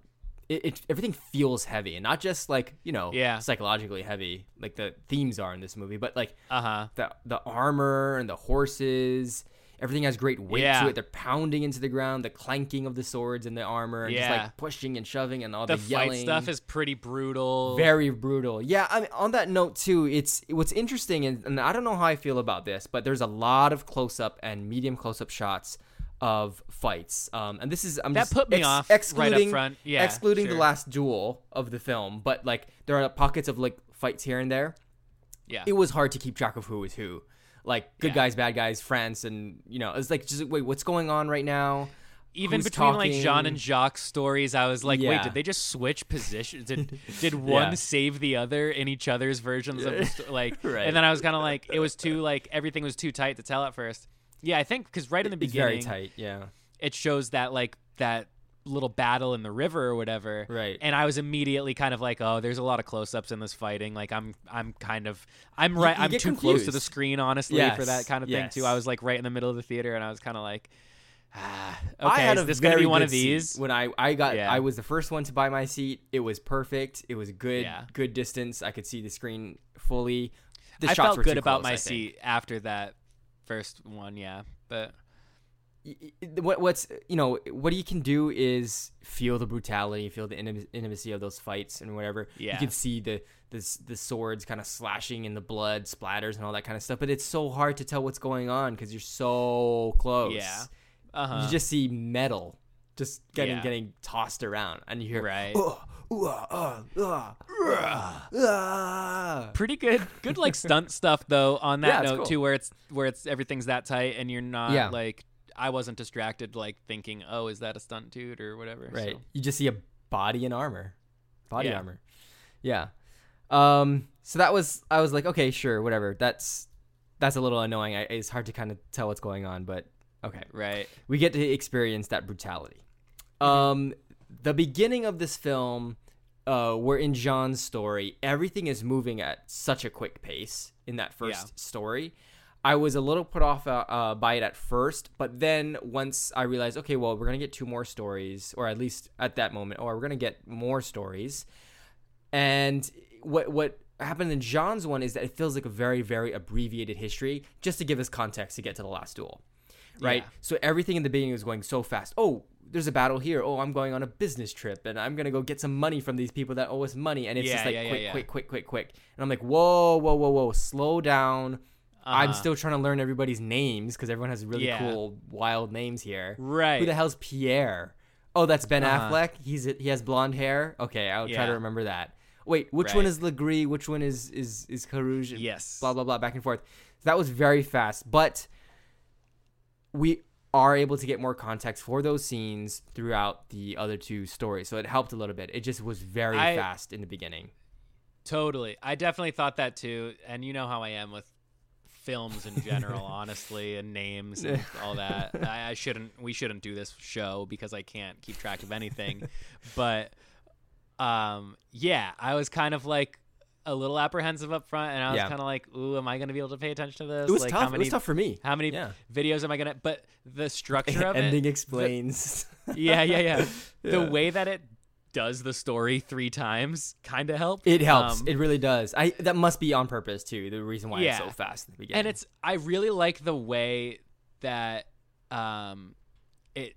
it, it everything feels heavy and not just like you know Yeah. psychologically heavy like the themes are in this movie, but like Uh huh. the the armor and the horses. Everything has great weight Yeah. to it. They're pounding into the ground, the clanking of the swords and the armor, and just like pushing and shoving and all The the, fight stuff is pretty brutal. very brutal. Yeah, I mean, on that note too, it's what's interesting, and, and I don't know how I feel about this, but there's a lot of close up and medium close up shots of fights. Um, and this is I'm That just put me ex- off right up excluding front. Yeah, excluding the last duel of the film, but like there are pockets of like fights here and there yeah. it was hard to keep track of who was who. Like good Yeah. guys, bad guys, France, and you know, it's like just wait, what's going on right now? Even who's between like Jean and Jacques' stories, I was like, wait, did they just switch positions? Did [LAUGHS] did one Yeah. save the other in each other's versions of the sto- [LAUGHS] like? Right. And then I was kind of like, it was too like everything was too tight to tell at first. Yeah, I think because right in the It's beginning, very tight. Yeah, it shows that like that little battle in the river or whatever. Right. And I was immediately kind of like, oh, there's a lot of close-ups in this fighting. Like I'm I'm kind of I'm right you I'm too close to the screen honestly for that kind of thing too. I was like right in the middle of the theater and I was kind of like ah, okay, is this very be one of seat. these? when I I got Yeah. I was the first one to buy my seat. It was perfect. It was good Yeah. good distance. I could see the screen fully. The I shots felt were good about close, my seat after that first one, yeah. But what what's you know what you can do is feel the brutality, feel the intimacy of those fights and whatever. Yeah. You can see the the the swords kind of slashing in the blood splatters and all that kind of stuff. But it's so hard to tell what's going on because you're so close. yeah. Uh-huh. You just see metal just getting Yeah. getting tossed around, and you hear Right. "Ugh, ooh, ah, ah, ah, ah, ah." pretty good good like stunt stuff though on that it's note cool. too where it's where it's everything's that tight and you're not Yeah. like I wasn't distracted like thinking, "Oh, is that a stunt dude or whatever?" Right. So, You just see a body in armor. Body Yeah. armor. Yeah. Um so that was I was like, okay, sure, whatever. That's that's a little annoying. I, it's hard to kind of tell what's going on, but okay. right. We get to experience that brutality. Mm-hmm. Um the beginning of this film uh we're in John's story. Everything is moving at such a quick pace in that first Yeah. story. I was a little put off uh, uh, by it at first, but then once I realized, okay, well, we're gonna get two more stories, or at least at that moment, or we're gonna get more stories. And what what happened in John's one is that it feels like a very very abbreviated history, just to give us context to get to the last duel, right? Yeah. So everything in the beginning was going so fast. Oh, there's a battle here. Oh, I'm going on a business trip, and I'm gonna go get some money from these people that owe us money, and it's just like yeah, yeah, quick, yeah. quick, quick, quick, quick. And I'm like, whoa, whoa, whoa, whoa, slow down. I'm Uh-huh. still trying to learn everybody's names because everyone has really Yeah. cool, wild names here. Right. Who the hell's Pierre? Oh, that's Ben Uh-huh. Affleck. He's he has blonde hair. Okay, I'll try to remember that. Wait, which one is Le Gris? Which one is is is Carrouges? Yes. Blah blah blah, back and forth. So that was very fast, but we are able to get more context for those scenes throughout the other two stories. So it helped a little bit. It just was very I- fast in the beginning. Totally. I definitely thought that too. And you know how I am with films in general, [LAUGHS] honestly, and names and all that. [LAUGHS] I, I shouldn't. We shouldn't do this show because I can't keep track of anything. but um, yeah, I was kind of like, a little apprehensive up front, and I was Yeah. kind of like, "Ooh, am I going to be able to pay attention to this? It was like, tough. How many, it was tough for me. How many Yeah. videos am I gonna? But the [LAUGHS] structure of it. Ending it, explains. yeah, yeah, yeah. The Yeah. way that it does the story three times kind of helped. It helps. Um, it really does. I that must be on purpose too. The reason why it's so fast in the beginning. and it's I really like the way that um it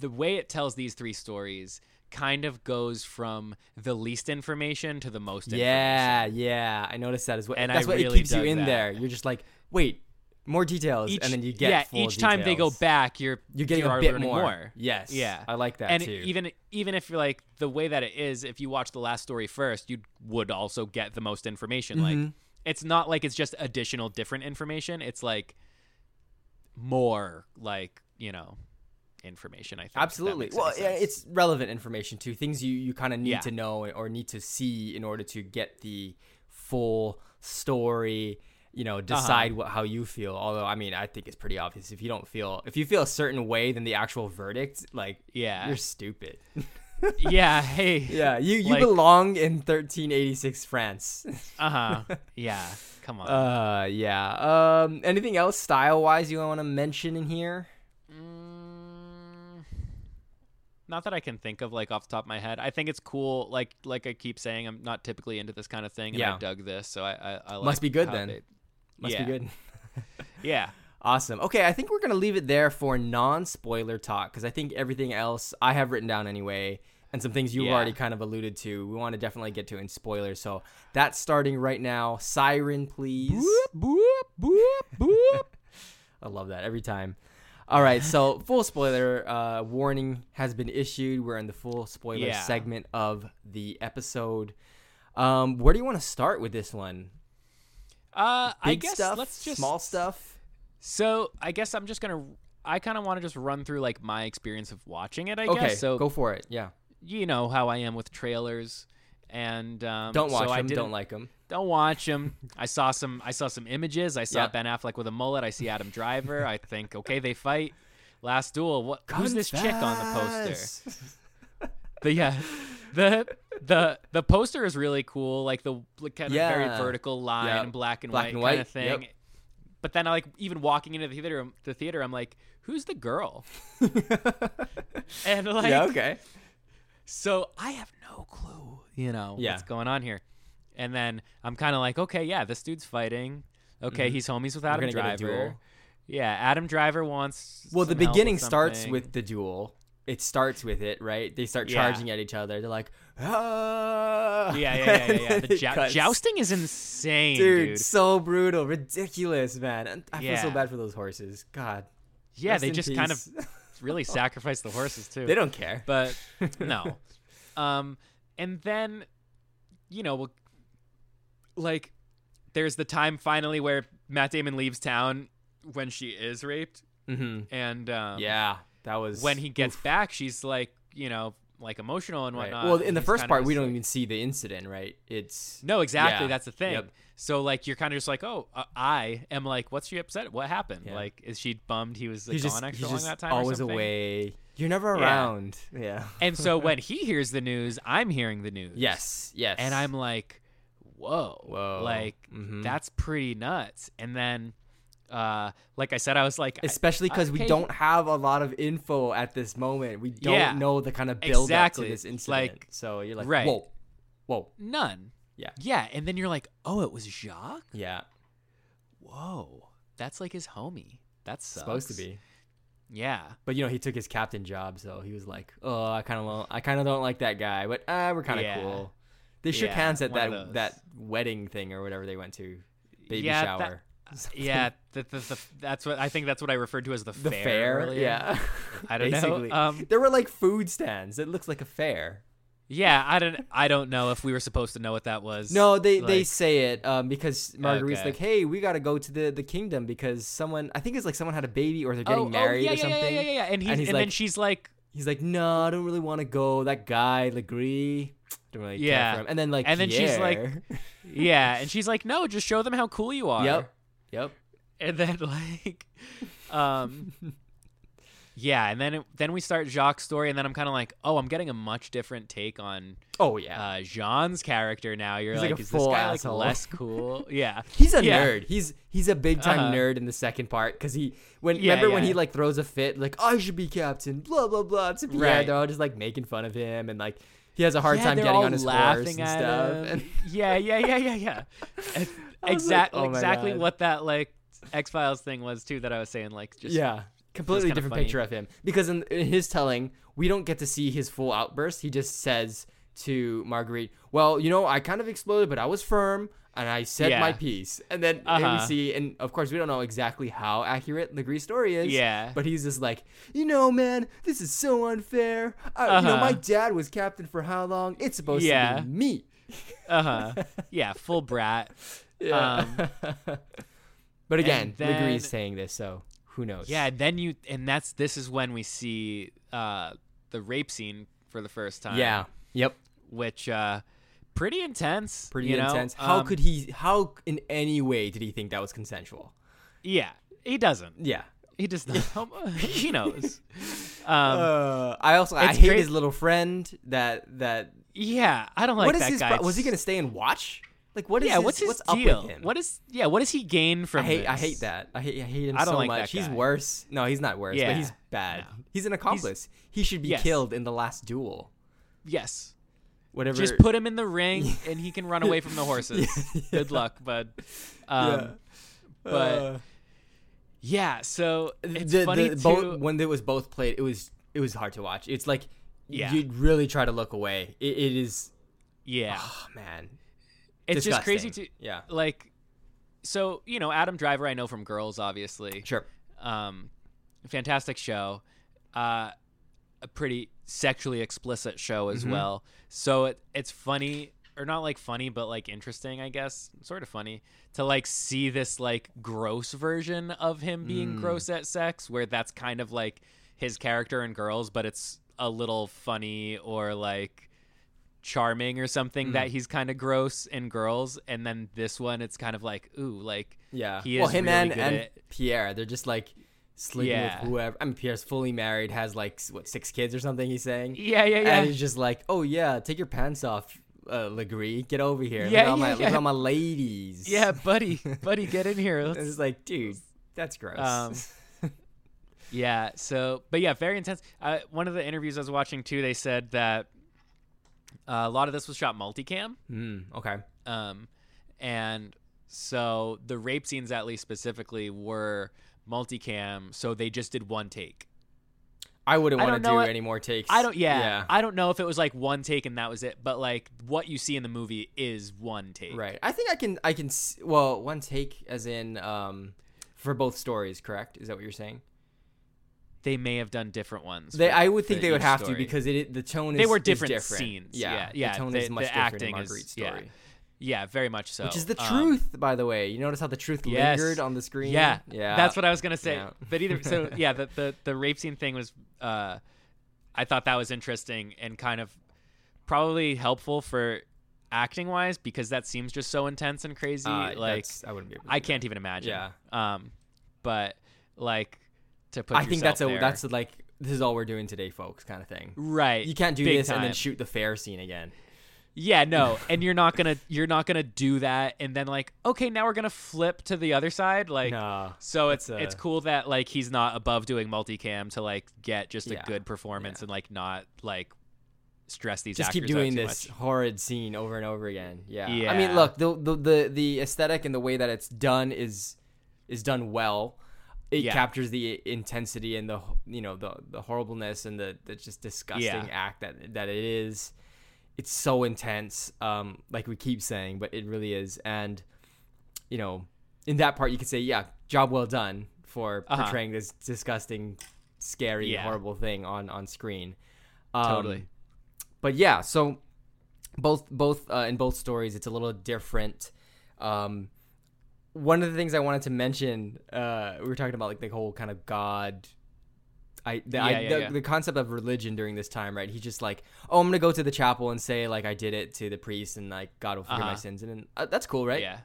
the way it tells these three stories kind of goes from the least information to the most yeah, information. yeah. I noticed that as well. And That's I what really it keeps you in that. there. You're just like, wait, more details, Each, and then you get yeah, each time they go back, you're You're getting you a bit learning more. Yes. Yeah. I like that and too. even even if you're like the way that it is, if you watch the last story first, you would also get the most information. Like Mhm. it's not like it's just additional different information. It's like more like you know information. I think Absolutely. Well, yeah, it's relevant information too. Things you, you kind of need Yeah. to know or need to see in order to get the full story. You know, Uh-huh. decide what how you feel. Although, I mean, I think it's pretty obvious. If you don't feel, if you feel a certain way, then the actual verdict, like, yeah you're stupid. [LAUGHS] yeah. Hey. [LAUGHS] yeah, you you Like- belong in 1386 France. Uh huh. [LAUGHS] Yeah. Come on. uh, yeah. Um, anything else style wise you want to mention in here? Mm, not that I can think of like off the top of my head. I think it's cool. Like like I keep saying, I'm not typically into this kind of thing, and Yeah. I dug this, so I I, I like Must be good then. Must yeah. be good. [LAUGHS] Yeah. Awesome. Okay, I think we're gonna leave it there for non-spoiler talk because I think everything else I have written down anyway, and some things you've Yeah. already kind of alluded to. We want to definitely get to in spoilers. So that's starting right now. Siren, please. boop boop boop. [LAUGHS] I love that every time. All right, so [LAUGHS] full spoiler uh, warning has been issued. We're in the full spoiler Yeah. segment of the episode. Um, where do you want to start with this one? Uh, I guess stuff, let's just small stuff. So I guess I'm just gonna. I kind of want to just run through like my experience of watching it. I Okay, guess so. go for it. Yeah, You know how I am with trailers, and um, don't watch so I them. Don't like them. Don't watch them. I saw some. I saw some images. I saw Yeah. Ben Affleck with a mullet. I see Adam Driver. I think, okay, they fight. Last duel. What? Who's this chick on the poster? The yeah, [LAUGHS] the the the poster is really cool. Like the like, kind of very vertical line, Yep. black and Black white and kind white, of thing. yep. But then, I like even walking into the theater, the theater, I'm like, who's the girl? [LAUGHS] And like, yeah. Okay. so I have no clue, you know, Yeah. what's going on here. And then I'm kind of like, okay, yeah, this dude's fighting. Okay, he's homies with Adam Mm-hmm. gonna get a Driver. Yeah, Adam Driver wants. Well, the beginning starts with the duel. It starts with it, right? They start Yeah. charging at each other. They're like, ah. Yeah, yeah, yeah, yeah. yeah. [LAUGHS] The jou- jousting is insane, dude, dude. so brutal, ridiculous, man. I feel so bad for those horses. God. Yeah, rest they just kind of [LAUGHS] really sacrifice the horses too. they don't care. but [LAUGHS] no. Um, and then, you know, we'll- like, there's the time finally where Matt Damon leaves town when she is raped, hmm and um, yeah, that was when he gets oof. back, she's like, you know, like emotional and Right. whatnot. Well, and in the first part, we don't like- even see the incident, right? It's No, exactly. Yeah. That's the thing. Yep. So like you're kind of just like, oh, uh, I am like, what's she upset? What happened? Yeah. Like, is she bummed he was like, he's gone just, extra he's long just that time? always something? away. You're never around. Yeah. And so when [LAUGHS] he hears the news, I'm hearing the news. yes, yes. And I'm like, whoa, Whoa. like Mhm. that's pretty nuts. And then, uh, like I said, I was like, especially because we don't have a lot of info at this moment. We don't Yeah. know the kind of build Exactly. up to this incident. Like- so you're like, Right. whoa, whoa, none. Yeah. Yeah. And then you're like, oh, it was Jacques. yeah, Whoa, that's like his homie. That's supposed to be. Yeah. But you know, he took his captain job, so he was like, "Oh, I kind of, I kind of don't like that guy, but uh, we're kind of Yeah. cool." They shook Yeah, hands at that that wedding thing or whatever they went to, baby Yeah, that- shower. Yeah, the, the, the, that's what I think. That's what I referred to as the, the fair. fair, yeah. [LAUGHS] I don't Basically. know. Um, there were like food stands. It looks like a fair. yeah, I don't. I don't know if we were supposed to know what that was. No, they they say it um, because Marguerite's Okay. like, "Hey, we got to go to the the kingdom because someone I think it's like someone had a baby or they're Oh, getting oh, married yeah, or something." Yeah, yeah, yeah, yeah. And, he's, And and, he's then she's like, He's like, "No, I don't really want to go. That guy, Le Gris, don't really care Yeah. for him." And then like, And then she's like, [LAUGHS] yeah, and she's like, no, just show them how cool you are. "Yep, yep." And then [LAUGHS] like, um, [LAUGHS] yeah, and then it, then we start Jacques' story, and then I'm kind of like, oh, I'm getting a much different take on Oh yeah. uh, Jean's character now. You're He's like like, a is this full guy asshole. like less [LAUGHS] cool? yeah, He's a Yeah. nerd. He's he's a big time Uh-huh. nerd in the second part because he when Yeah, remember when yeah. he like throws a fit like I should be captain blah blah blah to Pierre Right. they're all just like making fun of him and like he has a hard yeah, time getting on his horse and stuff. And [LAUGHS] yeah, yeah, yeah, yeah, yeah. [LAUGHS] And I was exactly, like, oh exactly God. what that like X Files thing was too. That I was saying, like, just yeah, completely kinda different funny. picture of him because in, in his telling we don't get to see his full outburst. He just says to Marguerite, "Well, you know, I kind of exploded, but I was firm." And I said Yeah. my piece, and then and we Uh-huh. see, and of course we don't know exactly how accurate Le Gris's story is. Yeah. But he's just like, you know, man, this is so unfair. Uh, You know, Uh-huh. my dad was captain for how long? It's supposed Yeah. to be me. [LAUGHS] uh huh, yeah, full brat. [LAUGHS] Yeah. [LAUGHS] but again, then- Le Gris's saying this, so who knows? Yeah, and then you, and that's this is when we see uh the rape scene for the first time. Yeah. Yep. which uh pretty intense. Pretty you know? intense. How Um, could he? How in any way did he think that was consensual? Yeah, he doesn't. Yeah. He does [LAUGHS] not. [LAUGHS] he knows. Um, [LAUGHS] uh, I also I hate great- his little friend that that. yeah, I don't like what is that his? guy. was he gonna stay and watch? Like what is? Yeah, his, what's his what's deal? up with him? What is? Yeah, what does he gain from? I hate I hate that. I hate I hate him I don't so like much. He's worse. No, he's not worse, but Yeah. he's bad. No. He's an accomplice. he should be Yes. killed in the last duel. Yes, Whatever. just put him in the ring, [LAUGHS] and he can run away from the horses. [LAUGHS] Good luck, bud. Um, but Uh, yeah, so it's the, funny the, too. both, when it was both played, it was it was hard to watch. It's like Yeah. you'd really try to look away. It, it is. yeah, Oh man, it's just crazy to Yeah. like. So you know, Adam Driver, I know from Girls, obviously. Sure. um, fantastic show, uh, a pretty sexually explicit show as Mhm. well. So it, it's funny, or not like funny, but like interesting, I guess, sort of funny to like see this like gross version of him being Mm. gross at sex, where that's kind of like his character in Girls, but it's a little funny or like charming or something Mm. that he's kind of gross in Girls, and then this one, it's kind of like ooh, like Yeah. He well, is him really and, and at- Pierre, they're just like sleeping Yeah. with whoever. I mean, Pierre's fully married, has like what six kids or something. He's saying. yeah, yeah, yeah. And he's just like, "Oh yeah, take your pants off, uh, Le Gris. Get over here. look Yeah, at all my yeah, look at yeah. all my ladies." Yeah, buddy, [LAUGHS] buddy, get in here. it's Let's- like, dude, that's gross. Um, yeah. So, but yeah, very intense. Uh, one of the interviews I was watching too, they said that uh, a lot of this was shot multicam, mm, okay. um, and so the rape scenes, at least specifically, were multicam. So they just did one take. I wouldn't want to do what- any more takes. I don't. Yeah, Yeah. I don't know if it was like one take and that was it, but like what you see in the movie is one take. Right. I think I can. I can. Well, one take, as in, um, for both stories. Correct? Is that what you're saying? They may have done different ones. They. I would think for they would have to because it. The tone is. They were is different different. scenes. Yeah. Yeah, yeah, The tone the- is much the different acting in is- Marguerite's yeah. story. Yeah, very much so. Which is the Um, truth, by the way. You notice how the truth Yes. lingered on the screen? Yeah, Yeah. That's what I was gonna say. Yeah. But either so, [LAUGHS] yeah, the, the the rape scene thing was, uh, I thought that was interesting and kind of probably helpful for acting wise because that seems just so intense and crazy. Uh, like I wouldn't be able to I can't even imagine. Yeah. Um, but like to put. I think that's a there- that's a, like this is all we're doing today, folks, kind of thing. right. You can't do big this and then shoot the fair scene again. Yeah, no, and you're not gonna you're not gonna do that, and then like, okay, now we're gonna flip to the other side, like. no. So it's a- uh, it's cool that like he's not above doing multicam to like get just a Yeah, good performance yeah. and like not like stress these just keep doing this much. horrid scene over and over again. Yeah. I mean, look, the, the the the aesthetic and the way that it's done is is done well. It Yeah. captures the intensity and the you know the the horribleness and the the just disgusting Yeah. act that that it is. It's so intense, um, like we keep saying, but it really is. And you know, in that part, you could say, yeah, job well done for Uh-huh. portraying this disgusting, scary, Yeah. horrible thing on on screen. Um, Totally. but yeah, so both both uh, in both stories, it's a little different. Um, one of the things I wanted to mention, uh, we were talking about like the whole kind of God. I the, I, Yeah, yeah, the, yeah. the concept of religion during this time, right? He's just like, oh, I'm gonna go to the chapel and say like I did it to the priest and like God will forgive my Uh-huh. sins, and then, uh, that's cool, right? Yeah.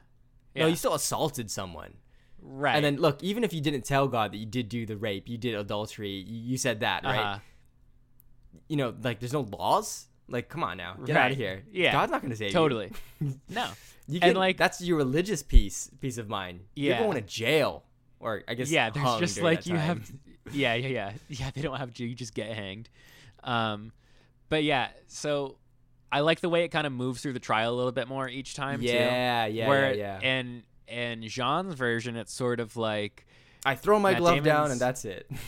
No, you still assaulted someone. Right. And then look, even if you didn't tell God that you did do the rape, you did adultery, you, you said that, right? Uh-huh. You know, like there's no laws. Like, come on now, get out of here. Yeah. God's not gonna save you. Totally. [LAUGHS] no. You And, can, like- that's your religious peace peace of mind. Yeah. You're going to jail, or I guess yeah, there's just like you have Yeah, yeah, yeah. [LAUGHS] Yeah, they don't have to you just get hanged. Um but yeah, so I like the way it kind of moves through the trial a little bit more each time too. Yeah, yeah, where yeah, yeah. and and Jean's version it's sort of like I throw my Matt glove down, and that's it. [LAUGHS]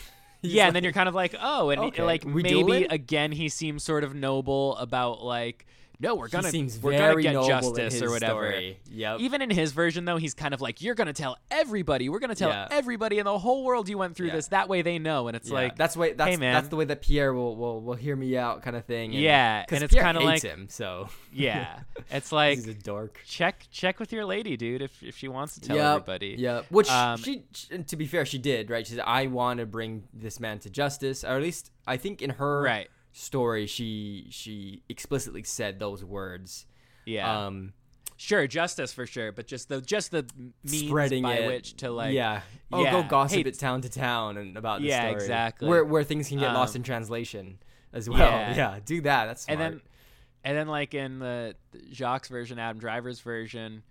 Yeah, like- and then you're kind of like, oh, and Okay, like maybe again he seems sort of noble about like, no, we're gonna seems we're very gonna get justice or whatever. story. Yep. Even in his version though, he's kind of like, you're gonna tell everybody, we're gonna tell Yeah. everybody in the whole world you went through Yeah. this. That way they know, and it's Yeah, like, that's way that's hey, man. that's the way that Pierre will will, will hear me out kind of thing. And, Yeah, 'cause and it's kinda like- him, so [LAUGHS] yeah, it's like he's a dork. check check with your lady, dude, if if she wants to tell Yep, everybody. Yeah, which Um, she, she- to be fair, she did right. She said, "I want to bring this man to justice," or at least I think in her Right. Story, she she explicitly said those words. Yeah. Um, sure, justice for sure, but just the just the means spreading by it, which to like yeah, oh, yeah, go gossip hey, it town to town and about the Yeah, story. exactly. Where where things can get lost Um, in translation as well. yeah. [LAUGHS] Yeah, do that. That's smart. and then and then like in the Jacques version, Adam Driver's version,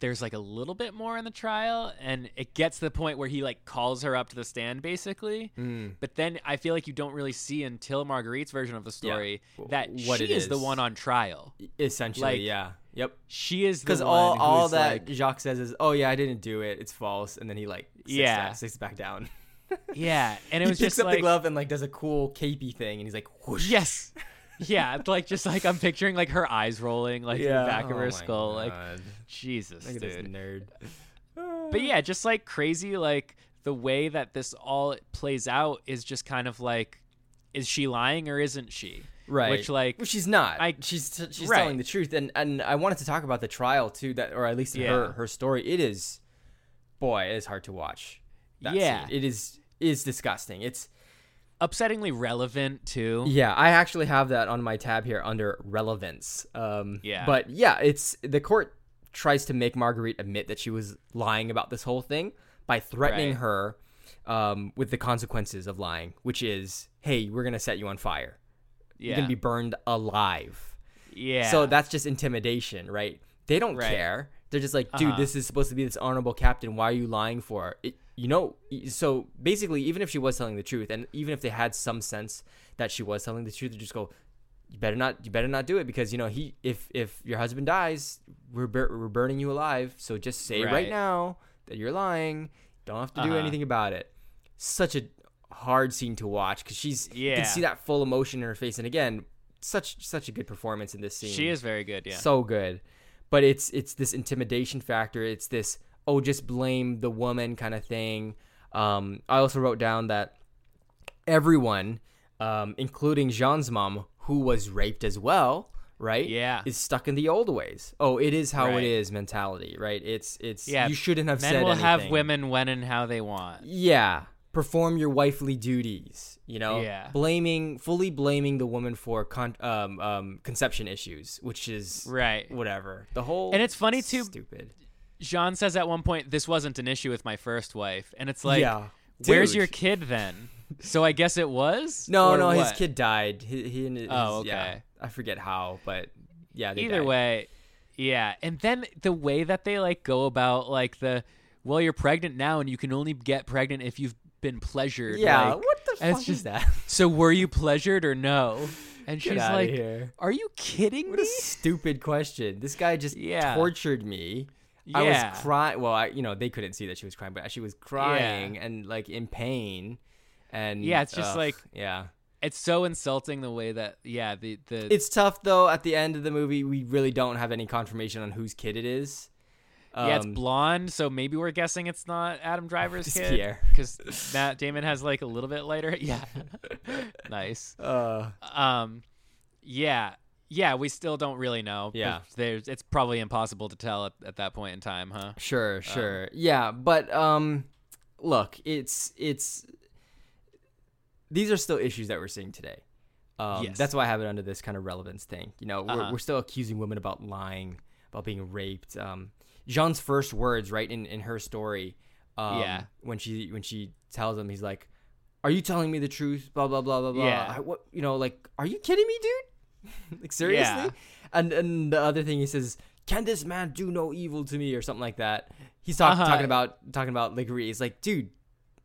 there's like a little bit more in the trial, and it gets to the point where he like calls her up to the stand, basically. Mm. But then I feel like you don't really see until Marguerite's version of the story w- that what she it is. the one on trial. essentially, like, yeah, yep. She is Because all all that like- Jacques says is, "Oh yeah, I didn't do it. It's false," and then he like sits Yeah. back, sits back down. yeah, and it [LAUGHS] he was picks just up like the glove and like does a cool capey thing, and he's like, whoosh. yes. Yeah, like just like I'm picturing like her eyes rolling like in the back of Oh her my skull, like Jesus, Look dude. nerd. But yeah, just like crazy, like the way that this all plays out is just kind of like, is she lying or isn't she? right? Which like, Well, she's not. I- she's she's Right. telling the truth, and and I wanted to talk about the trial too, that or at least Yeah. her her story. It is, boy, it is hard to watch. That Yeah. scene. it is is disgusting. It's upsettingly relevant too. yeah. I actually have that on my tab here under relevance. Um, Yeah. But yeah, it's the court tries to make Marguerite admit that she was lying about this whole thing by threatening Right. her um, with the consequences of lying, which is, hey, we're gonna set you on fire. yeah, You're gonna be burned alive. yeah. So that's just intimidation, right? They don't Right. care. They're just like, dude, Uh-huh. this is supposed to be this honorable captain. Why are you lying for? It, you know, so basically, even if she was telling the truth, and even if they had some sense that she was telling the truth, they just go, you better not, you better not do it because you know he, if if your husband dies, we're bur- we're burning you alive. So just say right, Right. now that you're lying. Don't have to do Uh-huh. anything about it. Such a hard scene to watch because she's yeah. you can see that full emotion in her face, and again, such such a good performance in this scene. she is very good. Yeah, So good. But it's it's this intimidation factor. It's this oh just blame the woman kind of thing. Um, I also wrote down that everyone, um, including Jean's mom, who was raped as well, right? Yeah. is stuck in the old ways. Oh, it is how Right. it is mentality, right? It's it's Yeah, you shouldn't have men said will have women when and how they want. Yeah. Perform your wifely duties, you know? Yeah. Blaming, fully blaming the woman for con- um, um, conception issues, which is Right. whatever. The whole. And it's funny, too- Stupid. Jean says at one point, "This wasn't an issue with my first wife," and it's like, yeah. "Where's Dude. your kid then?" So I guess it was. No, no, his kid died. He, he and his, Oh, yeah, okay. I forget how, but yeah. They Either died. way, yeah. And then the way that they like go about like the, well, you're pregnant now, and you can only get pregnant if you've been pleasured. Yeah. like- what the fuck it's is just- that? so were you pleasured or no? And she's like, here. "Are you kidding What a me?" stupid question. This guy just Yeah. tortured me. I was crying. Well, I, you know, they couldn't see that she was crying, but she was crying and like in pain. And Yeah, it's just ugh, like- yeah. It's so insulting the way that yeah the the It's tough though. At the end of the movie, we really don't have any confirmation on whose kid it is. yeah it's Um, blonde, so maybe we're guessing it's not Adam [LAUGHS] Driver's It's kid because [LAUGHS] Matt Damon has like a little bit lighter. [LAUGHS] Yeah, nice. Uh, Um, yeah, yeah. We still don't really know. Yeah. there's it's probably impossible to tell at, at that point in time, huh? sure, sure. yeah, but um, look, it's it's these are still issues that we're seeing today. Um, Yes. That's why I have it under this kind of relevance thing. You know, we're, Uh-huh. we're still accusing women about lying, about being raped. Um, Jean's first words, right in, in her story, Um, Yeah. When she when she tells him, he's like, "Are you telling me the truth?" Blah blah blah blah blah. Yeah. I, what you know, like, are you kidding me, dude? [LAUGHS] like seriously? Yeah. And and the other thing he says, "Can this man do no evil to me?" or something like that. He's talk, Uh-huh. talking about talking about Le Gris. He's like, dude,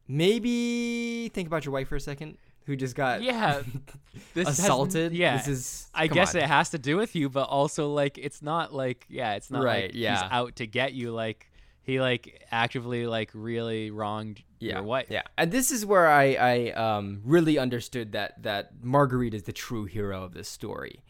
maybe think about your wife for a second, who just got Yeah. [LAUGHS] This has- assaulted. yeah. This is. I guess on. it has to do with you, but also like it's not like yeah, it's not Right, like yeah. he's out to get you. Like he like actively like really wronged yeah, your wife. Yeah, and this is where I I um really understood that that Marguerite is the true hero of this story.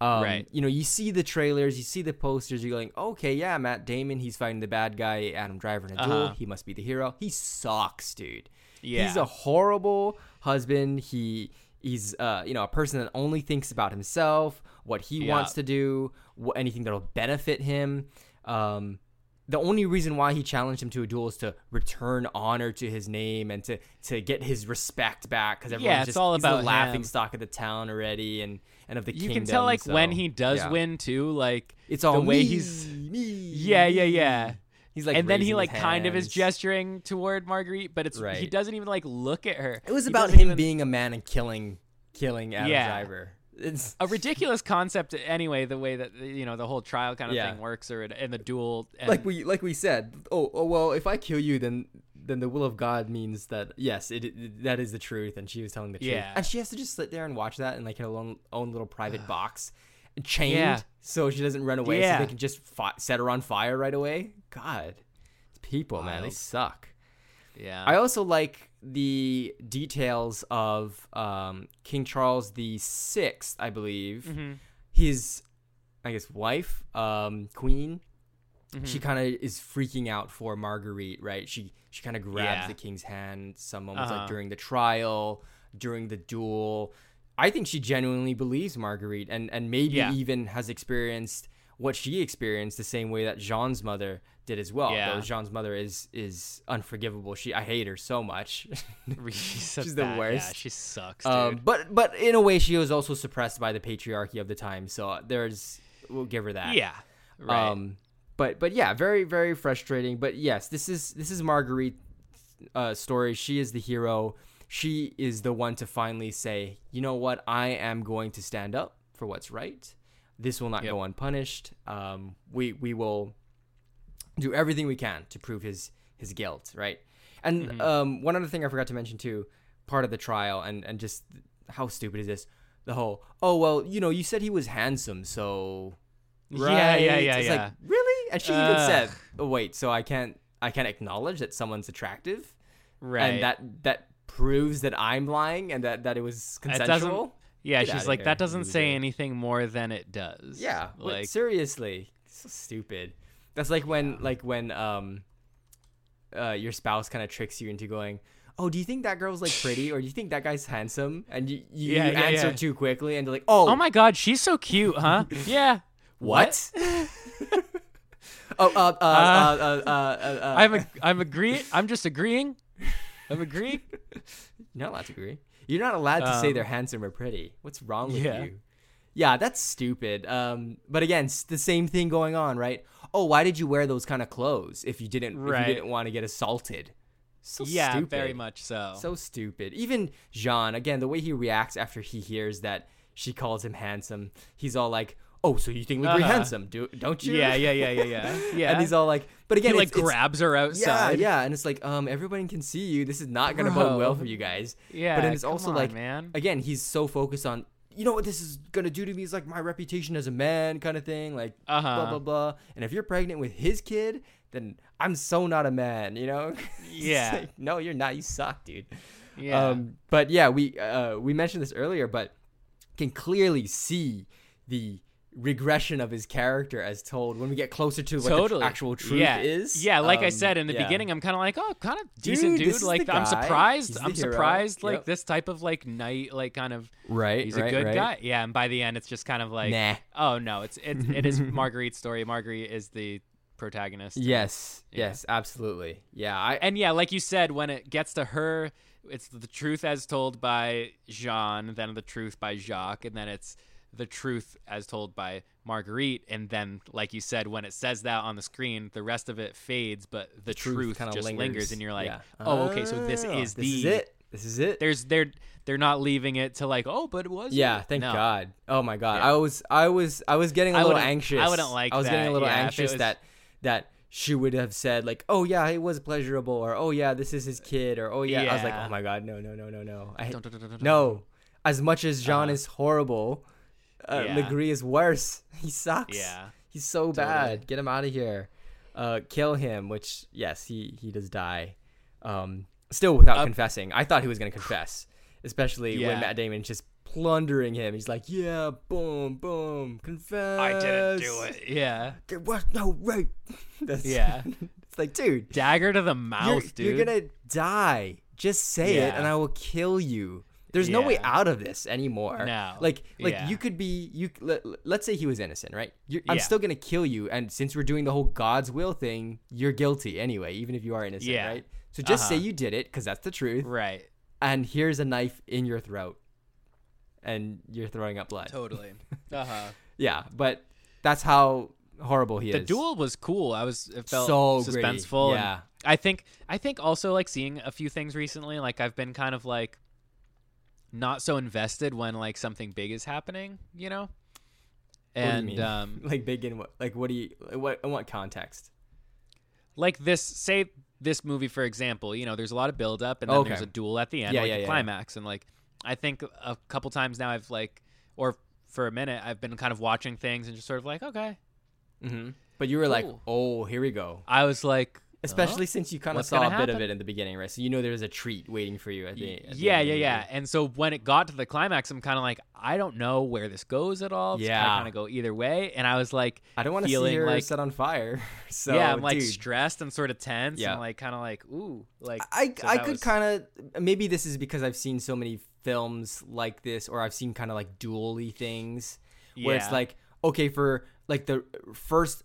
Um, Right. You know, you see the trailers, you see the posters, you're going, okay, yeah, Matt Damon, he's fighting the bad guy, Adam Driver in a duel. Uh-huh. He must be the hero. He sucks, dude. Yeah. He's a horrible husband. He he's uh you know a person that only thinks about himself, what he Yeah. wants to do, wh- anything that'll benefit him. Um, the only reason why he challenged him to a duel is to return honor to his name and to to get his respect back because everyone's Yeah, it's just all about laughing stock of the town already and and of the you kingdom. can tell like when he does yeah. win too, like It's all the way me, he's me, Yeah, yeah, yeah. He's like, and then he like kind of is gesturing toward Marguerite, but it's he doesn't even like look at her. It was He about him even- being a man and killing killing Adam Yeah. Driver. It's a ridiculous concept anyway. The way that you know the whole trial kind of Yeah. thing works, or in the duel. And, like we like we said. Oh, oh well, if I kill you, then then the will of God means that yes, it, it that is the truth, and she was telling the truth. Yeah. and she has to just sit there and watch that in like her own own little private box, chained, Yeah. so she doesn't run away. yeah. So they can just fi- set her on fire right away. God, people, man, they suck. yeah, I also like the details of um, King Charles the Sixth, I believe. Mhm. His, I guess, wife, um, Queen. Mm-hmm. She kind of is freaking out for Marguerite, right? She she kind of grabs Yeah. the king's hand some moments Uh-huh. like during the trial, during the duel. I think she genuinely believes Marguerite, and and maybe Yeah. even has experienced what she experienced the same way that Jean's mother did as well. Yeah. Though Jean's mother is is unforgivable. She I hate her so much. [LAUGHS] she's, She's the bad. Yeah, worst. she sucks, dude. um, but but in a way, she was also suppressed by the patriarchy of the time. So there's we'll give her that. yeah, right. Um, but but yeah, very very frustrating. But yes, this is this is Marguerite uh, story. She is the hero. She is the one to finally say, you know what, I am going to stand up for what's right. This will not Yep. go unpunished. Um, we we will do everything we can to prove his his guilt, right? And Mm-hmm. um, one other thing I forgot to mention too, part of the trial, and and just how stupid is this? The whole oh well, you know, you said he was handsome, so Yeah, yeah, yeah, It's yeah. like really, and she even said, "Oh wait, so I can't I can't acknowledge that someone's attractive, right. and that that proves that I'm lying and that that it was consensual." Yeah, Get she's like that doesn't loser. say anything more than it does. Yeah, like seriously, so stupid. That's like when like when um uh your spouse kind of tricks you into going, "Oh, do you think that girl's like pretty [LAUGHS] or do you think that guy's handsome?" And you you, Yeah, you yeah, answer yeah. too quickly and they're like, "Oh, oh my god, she's so cute, huh? [LAUGHS] yeah. what?" [LAUGHS] oh, uh, uh, uh, uh, uh, uh, uh, I'm a, I'm agreeing. I'm just agreeing. I'm agreeing. You're not allowed to agree. You're not allowed to say Um, they're handsome or pretty. What's wrong with Yeah. you? Yeah, that's stupid. Um, but again, it's the same thing going on, right? Oh, why did you wear those kind of clothes if you didn't if you didn't want to get assaulted? So yeah, stupid. very much so. So stupid. Even Jean, again, the way he reacts after he hears that she calls him handsome, he's all like, "Oh, so you think Le Gris Uh-huh. handsome, do don't you?" yeah, yeah, yeah, yeah, yeah. [LAUGHS] Yeah. And he's all like, "But he again, like it's, it's- grabs her outside. yeah, yeah, and it's like, um, everybody can see you. This is not gonna bode well for you guys. Yeah, but then it's also on, like, man. again, he's so focused on, you know what this is gonna do to me is like my reputation as a man, kind of thing, like blah Uh-huh. blah blah. blah. And if you're pregnant with his kid, then I'm so not a man, you know? [LAUGHS] Yeah. like, no, you're not. You suck, dude. Yeah. Um, but yeah, we uh, we mentioned this earlier, but can clearly see the regression of his character as told when we get closer to what totally. the actual truth yeah. is. Yeah, like I Um, said in the yeah. beginning, I'm kind of like, oh, kind of decent Dude, dude. Like I'm surprised. I'm hero. surprised. Like Yep. this type of like knight, like kind of. right, He's right, a good right. guy. Yeah, and by the end, it's just kind of like, nah. oh no, it's it, it is [LAUGHS] Marguerite's story. Marguerite is the protagonist. Yes, Yeah. yes, absolutely. Yeah, I And yeah, like you said, when it gets to her, it's the truth as told by Jean, then the truth by Jacques, and then it's the truth as told by Marguerite, and then, like you said, when it says that on the screen, the rest of it fades, but the, truth, kinda just lingers. and you're like, Yeah. oh, okay, so this is this the is it. This is it. There's they're they're not leaving it to like, oh, but it was Yeah, thank No. God. Oh my God, Yeah. I was, I was, I was getting a I little wouldn't- I wouldn't like I was getting a little yeah, anxious was- that that she would have said like, oh yeah, it was pleasurable, or oh yeah, this is his kid, or oh yeah. I was like, oh my God, no, no, no, no, no. I, Dun, dun, dun, dun, dun. no. As much as John Uh-huh. is horrible, uh, Yeah. Le Gris is worse. [LAUGHS] He sucks. Yeah. He's so Totally. bad. Get him out of here. Uh, kill him. Which yes, he he does die. Um, still without Uh, confessing. I thought he was gonna confess, especially when Yeah. Matt Damon's just plundering him. He's like, yeah, boom, boom, confess. I didn't do it. Yeah. There was no rape. [LAUGHS] That's, Yeah. [LAUGHS] it's like, dude, Dagger to the you're, mouth, dude. you're gonna die. Just say it, and I will kill you. There's no way out of this anymore. No. Like, like Yeah. you could be you. Let, let's say he was innocent, right? You're, I'm Yeah. still gonna kill you, and since we're doing the whole God's will thing, you're guilty anyway, even if you are innocent, Yeah. right? So just say Uh-huh. you did it, because that's the truth. Right. And here's a knife in your throat, and you're throwing up blood. Totally. [LAUGHS] Uh huh. Yeah, but that's how horrible he The is. The duel was cool. I was it felt So suspenseful. and Yeah. I think I think also like seeing a few things recently. Like I've been kind of like not so invested when like something big is happening. You know. You And mean? um, [LAUGHS] like big in what? Like what do you? What in what context? like this say this movie for example you know there's a lot of build up and then Okay. there's a duel at the end Yeah, like yeah, the yeah. climax and like i think a couple times now i've like or for a minute i've been kind of watching things and just sort of like okay Mm-hmm. But you were like, oh, here we go. i was like Especially uh-huh. since you kind of What's saw a gonna bit of it in the beginning, right? So you know there's a treat waiting for you at the, at yeah yeah yeah movie. and so when it got to the climax i'm kind of like i don't know where this goes at all Yeah. i kind of go either way and i was like I don't want to see her like- set on fire. [LAUGHS] So yeah i'm like dude, stressed and sort of tense Yeah. and like kind of like ooh like I so I could was- kind of maybe this is because I've seen so many films like this, or I've seen kind of like dually things where it's like okay for like the first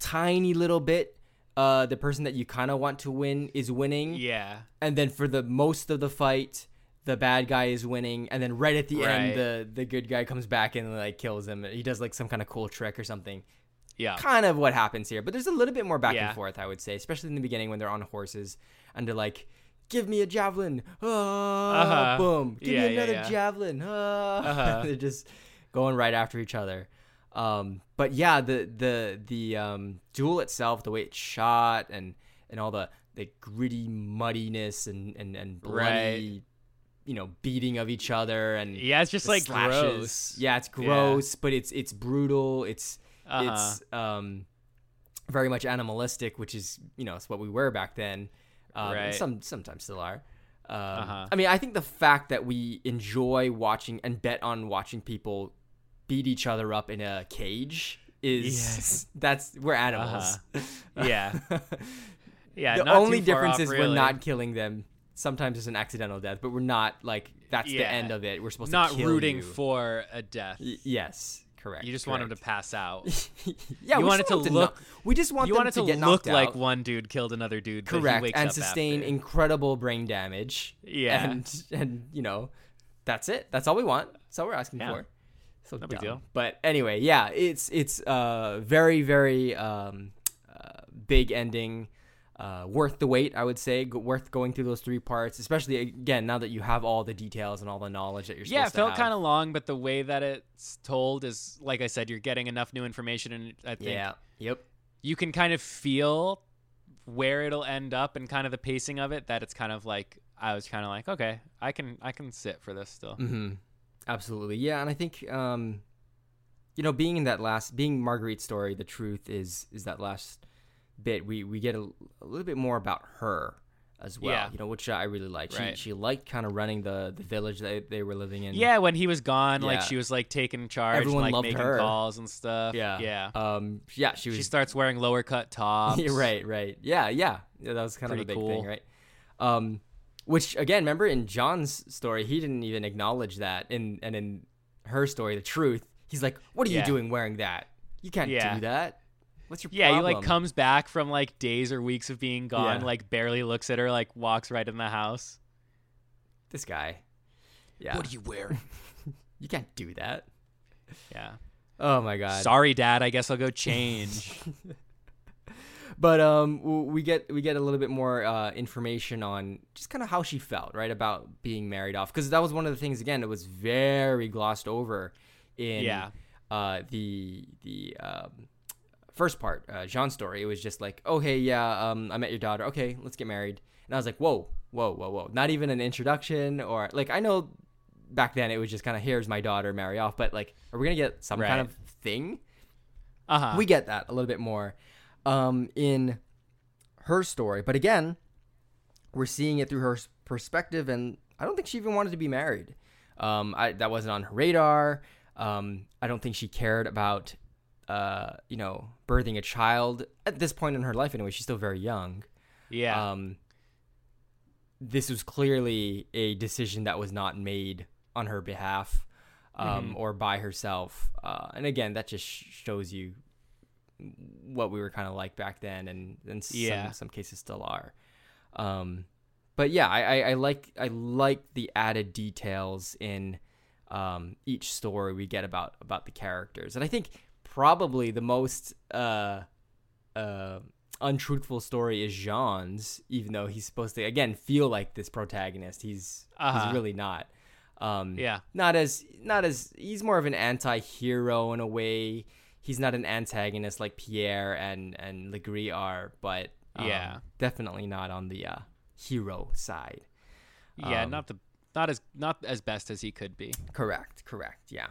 tiny little bit, uh, the person that you kind of want to win is winning, yeah and then for the most of the fight the bad guy is winning and then right at the Right. end the the good guy comes back and like kills him he does like some kind of cool trick or something yeah kind of what happens here but there's a little bit more back Yeah. and forth i would say especially in the beginning when they're on horses and they're like give me a javelin ah, Uh-huh. boom give Yeah, me another yeah. javelin ah. Uh-huh. [LAUGHS] they're just going right after each other um but yeah the the the um duel itself the way it's shot and and all the the gritty muddiness and and and bloody Right. you know beating of each other and yeah it's just like slashes. gross yeah it's gross but it's it's brutal it's Uh-huh. it's um very much animalistic which is you know it's what we were back then um, Right. some sometimes still are um, Uh-huh. i mean i think the fact that we enjoy watching and bet on watching people beat each other up in a cage is Yes. [LAUGHS] that's we're animals uh-huh. Yeah. [LAUGHS] Yeah, the not only difference off, is really. we're not killing them sometimes it's an accidental death but we're not like that's the end of it we're supposed not to not rooting you. for a death. Y- yes correct You just want them to pass out. [LAUGHS] yeah, You we want it to look- knock- we just want you them want it to get look like out. one dude killed another dude, correct wakes and up sustain after. incredible brain damage. Yeah. and and you know, that's it. That's all we want. That's all we're asking Yeah. for. So No big deal. But anyway, yeah, it's it's uh very very um uh, big ending. Uh, worth the wait, I would say. Go- worth going through those three parts, especially again now that you have all the details and all the knowledge that you're. yeah, it felt kind of long, but the way that it's told is, like I said, you're getting enough new information, and I think Yeah. Yep. you can kind of feel where it'll end up and kind of the pacing of it. That it's kind of like I was kind of like, okay, I can I can sit for this still. Mm-hmm. Absolutely, yeah, and I think um, you know, being in that last, being Marguerite's story, the truth is is that last bit we we get a, a little bit more about her as well. Yeah. You know, which I really like. Right. She she liked kind of running the the village that they were living in. Yeah, when he was gone, like she was like taking charge, Everyone and, like loved making her. calls and stuff. yeah, yeah. Um, yeah, she was. she starts wearing lower cut [LAUGHS] tops. Right, right. Yeah, yeah. yeah that was kind of a Pretty big thing, right? Um, which again, remember in John's story, he didn't even acknowledge that, in and in her story, the truth, he's like, "What are you doing wearing that? You can't Yeah. do that. What's your Yeah, he like comes back from like days or weeks of being gone, Yeah. like barely looks at her, like walks right in the house. This guy. Yeah. What are you wearing? [LAUGHS] you can't do that. Yeah. Oh my god. Sorry, Dad. I guess I'll go change. [LAUGHS] but um we get we get a little bit more uh, information on just kind of how she felt right about being married off. Because that was one of the things again that was very glossed over in Yeah. uh, the the um, first part uh, Jean's story. It was just like oh hey yeah um, I met your daughter. Okay let's get married. And I was like whoa whoa whoa whoa. Not even an introduction or like I know back then it was just kind of here's my daughter marry off. But like are we gonna get some Right. kind of thing? Uh huh. we get that a little bit more um, in her story. But again, we're seeing it through her perspective, and I don't think she even wanted to be married. Um, I, that wasn't on her radar. Um, I don't think she cared about, uh, you know, birthing a child at this point in her life. Anyway, she's still very young. yeah. Um, this was clearly a decision that was not made on her behalf um, Mhm. or by herself. Uh, and again, that just sh- shows you what we were kind of like back then, and and Yeah. some some cases still are. Um, but yeah, I, I, I like I like the added details in um, each story we get about about the characters, and I think probably the most uh, uh, untruthful story is Jean's, even though he's supposed to again feel like this protagonist. He's Uh-huh. he's really not. Um, yeah. not as not as he's more of an anti-hero in a way. He's not an antagonist like Pierre and and Le Gris are, but um, Yeah. definitely not on the uh, hero side. Yeah. Um, not the not as not as best as he could be. Correct, correct, yeah.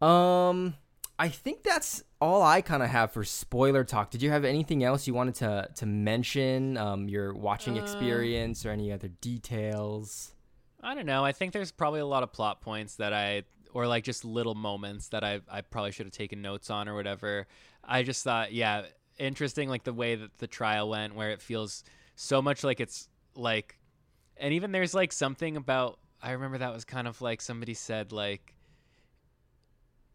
Um, I think that's all I kind of have for spoiler talk. Did you have anything else you wanted to to mention? Um, your watching Uh, experience or any other details? I don't know. I think there's probably a lot of plot points that I, or like just little moments that I, I probably should have taken notes on or whatever. I just thought, yeah, interesting, like the way that the trial went, where it feels so much like it's like, and even there's like something about, I remember that was kind of like somebody said, like,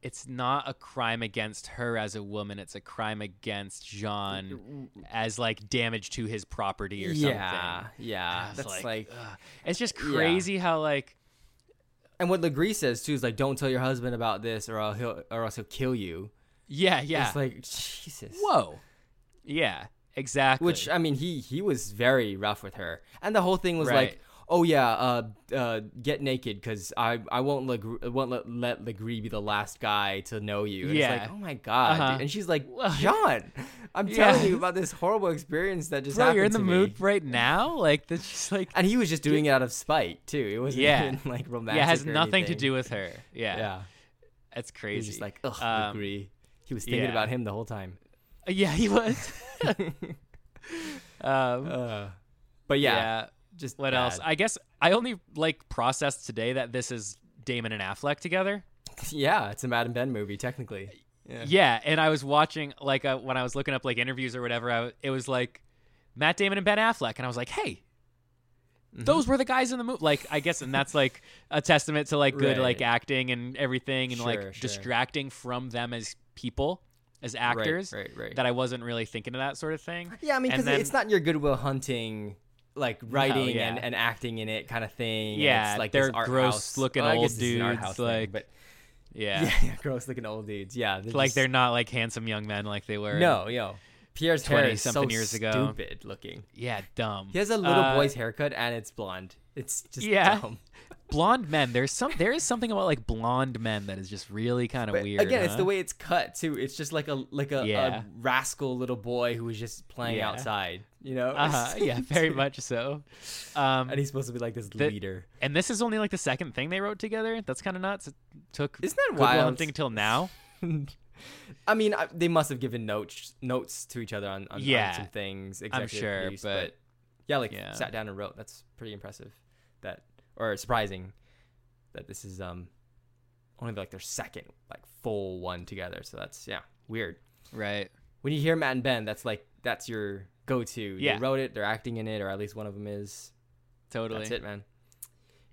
it's not a crime against her as a woman, it's a crime against Jean as like damage to his property or something. Yeah, yeah. That's like, ugh. it's just Yeah. crazy how like and what Le Gris says too is like, don't tell your husband about this, or else he'll or else he'll kill you. yeah yeah It's like Jesus. whoa yeah exactly Which I mean, he he was very rough with her, and the whole thing was Right. like, oh yeah, uh, uh, get naked because I I won't let won't let, let Le Gris be the last guy to know you. And It's Yeah. like, oh my god, Uh-huh. and she's like, [LAUGHS] John, I'm Yeah. telling you about this horrible experience that just bro happened you're in the to mood right now like that's just like And he was just doing it out of spite too. It wasn't Yeah. even like romantic. yeah it has nothing to do with her yeah, Yeah, that's crazy was just like, ugh, Um, Le Gris. He was thinking yeah. about him the whole time. yeah he was [LAUGHS] [LAUGHS] um Uh, but yeah, yeah, just what else i guess i only like processed today that this is damon and affleck together [LAUGHS] yeah, it's a Matt and Ben movie technically. Yeah. Yeah, and I was watching like uh, when I was looking up like interviews or whatever. I, w- it was like Matt Damon and Ben Affleck, and I was like, hey, Mm-hmm. those were the guys in the movie. Like, I guess, and that's like a testament to like good like acting and everything, and Sure, like sure. distracting from them as people, as actors. right, right. That I wasn't really thinking of that sort of thing. Yeah, I mean, because it's not your Good Will Hunting, like writing yeah. and, and acting in it kind of thing. Yeah, it's like they're gross house- looking well, old guess it's an art dudes, house thing, like- but Yeah, yeah, [LAUGHS] yeah, gross looking old dudes. Yeah, they're like just- they're not like handsome young men like they were. no, yo, Pierre's hair 20 is so something years ago. stupid looking. yeah, dumb. He has a little Uh, boy's haircut and it's blonde. It's just Yeah. dumb. [LAUGHS] blonde men. There's some. There is something about like blonde men that is just really kind of weird. again, it's the way it's cut too. It's just like a like a, Yeah. a rascal little boy who was just playing Yeah. outside. You know? Uh-huh. [LAUGHS] Yeah, very much so. Um, And he's supposed to be like this The- leader. and this is only like the second thing they wrote together. That's kind of nuts. It took Isn't that Good Will wild? Hunting till now. [LAUGHS] I mean, I, they must have given notes notes to each other on, on, on Yeah, some things. I'm sure, produced, but- yeah, like yeah. sat down and wrote. That's pretty impressive. That or surprising that this is um only like their second like full one together. So that's yeah weird. Right. When you hear Matt and Ben, that's like that's your go to. Yeah. They wrote it. They're acting in it, or at least one of them is. Totally. That's it, man.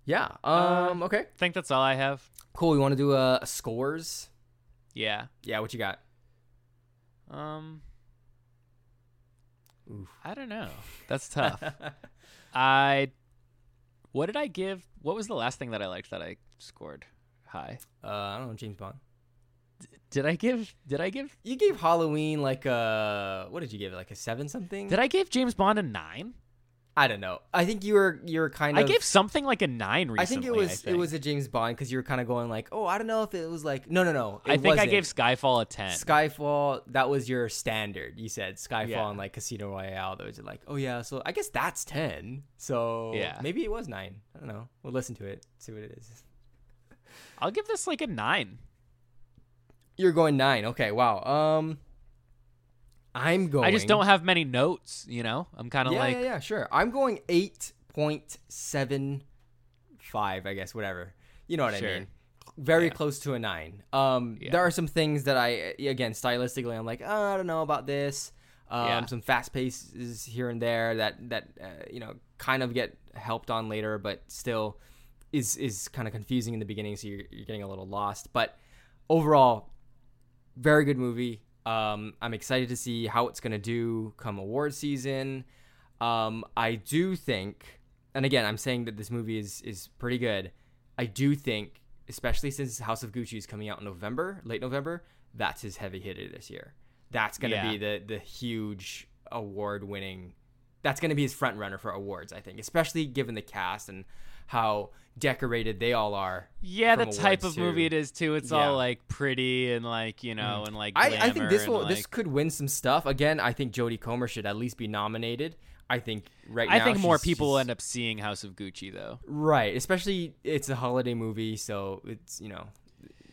Yeah. Uh, Um. okay. I think that's all I have. Cool. We want to do a, a scores. Yeah. Yeah. What you got? Um. Oof. I don't know. [LAUGHS] That's tough. I. What did I give? What was the last thing that I liked that I scored high? Uh, I don't know, James Bond. Did I give? Did I give? You gave Halloween like a what did you give it like a seven something? Did I give James Bond a nine? I don't know. I think you were you were kind of. I gave something like a nine recently. I think it was think. it was a James Bond because you were kind of going like, oh, I don't know if it was like no no no. It I think I wasn't. gave Skyfall a ten. Skyfall. That was your standard. You said Skyfall Yeah. and like Casino Royale. Those are like, oh yeah. So I guess that's ten. So Yeah. maybe it was nine. I don't know. We'll listen to it. See what it is. I'll give this like a nine. You're going nine. Okay. Wow. Um, I'm going. I just don't have many notes. You know, I'm kind of yeah, like yeah, yeah, sure. I'm going eight point seven five, I guess, whatever. You know what Sure. I mean? Very Yeah. close to a nine. Um, Yeah. there are some things that I, again, stylistically, I'm like, oh, I don't know about this. Um, Yeah. some fast paces here and there that that uh, you know kind of get helped on later, but still is is kind of confusing in the beginning, so you're, you're getting a little lost. But overall, very good movie. Um, I'm excited to see how it's gonna do come award season. Um, I do think, and again, I'm saying that this movie is is pretty good. I do think, especially since House of Gucci is coming out in November, late November, that's his heavy hitter this year. That's gonna Yeah. be the the huge award winning. That's gonna be his front runner for awards, I think, especially given the cast and how decorated they all are. yeah, the type of movie it is too. It's Yeah. all like pretty and like you know and like I, I think this will like, this could win some stuff. Again, I think Jodie Comer should at least be nominated. I think right I now think more people will end up seeing House of Gucci though. right, especially it's a holiday movie, so it's you know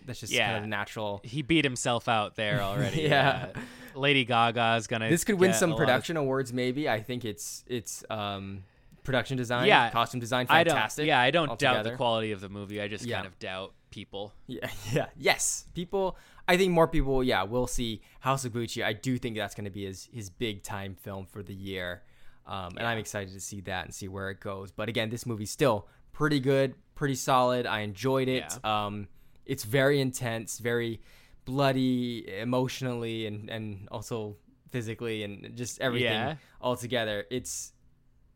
that's just kind of natural. He beat himself out there [LAUGHS] already. Yeah. Uh, Lady Gaga's gonna. This could win some lot of- production awards, maybe. I think it's it's um production design, Yeah. costume design, I fantastic. Yeah, I don't doubt the quality of the movie. I just Yeah. kind of doubt people. Yeah, [LAUGHS] yeah, yes. People, I think more people, yeah, will see House of Gucci. I do think that's going to be his his big time film for the year, um, and I'm excited to see that and see where it goes. But again, this movie's still pretty good, pretty solid. I enjoyed it. Um, it's very intense, very bloody, emotionally, and and also physically, and just everything Yeah. all together. It's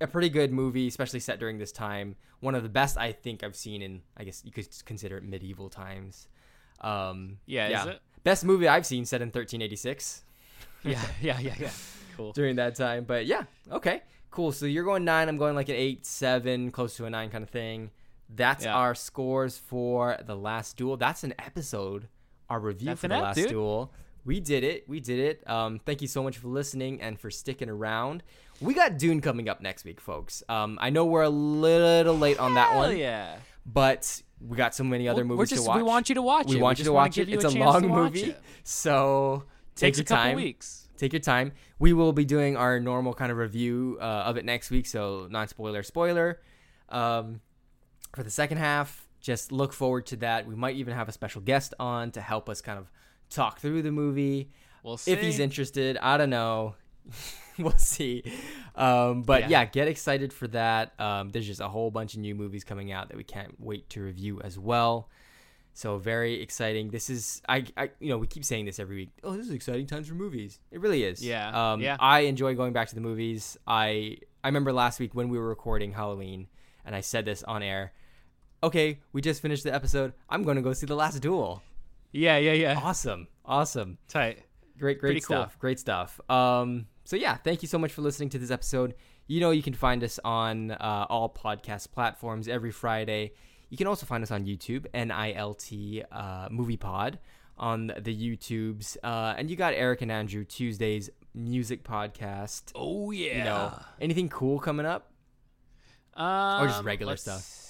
a pretty good movie, especially set during this time. One of the best I think I've seen in, I guess you could consider it medieval times. Um, Yeah, is it? Best movie I've seen set in 1386 [LAUGHS] Yeah, yeah, yeah, yeah. Cool. during that time. But yeah, okay, cool. So you're going nine. I'm going like an eight, seven, close to a nine kind of thing. That's Yeah. our scores for the last duel. That's an episode. Our review That's for the ep, last dude. duel. We did it. We did it. Um, thank you so much for listening and for sticking around. We got Dune coming up next week, folks. Um, I know we're a little late on that Hell one, yeah. but we got so many other We're- movies just, to watch. We want you to watch it. We want you just to wanna watch give it. you It's a, chance to long watch movie, it. so take Takes your a couple time. weeks. Take your time. We will be doing our normal kind of review uh, of it next week, so non spoiler spoiler. Um, for the second half, just look forward to that. We might even have a special guest on to help us kind of talk through the movie We'll see. if he's interested. I don't know. [LAUGHS] [LAUGHS] we'll see. Um, but yeah. Yeah. get excited for that. Um, there's just a whole bunch of new movies coming out that we can't wait to review as well. So very exciting. This is I, I you know we keep saying this every week. Oh, this is exciting times for movies. It really is. Yeah, Um, yeah. I enjoy going back to the movies. I I remember last week when we were recording Halloween, and I said this on air. Okay, we just finished the episode. I'm going to go see the last duel. Yeah, yeah, yeah. Awesome, awesome. Tight. Great, great Pretty cool. stuff. Great stuff. Um, so yeah, thank you so much for listening to this episode. You know, you can find us on uh, all podcast platforms every Friday. You can also find us on YouTube, NILT uh, Movie Pod on the YouTubes. Uh, and you got Eric and Andrew Tuesdays music podcast. Oh yeah. You know, anything cool coming up? um, just regular let's stuff?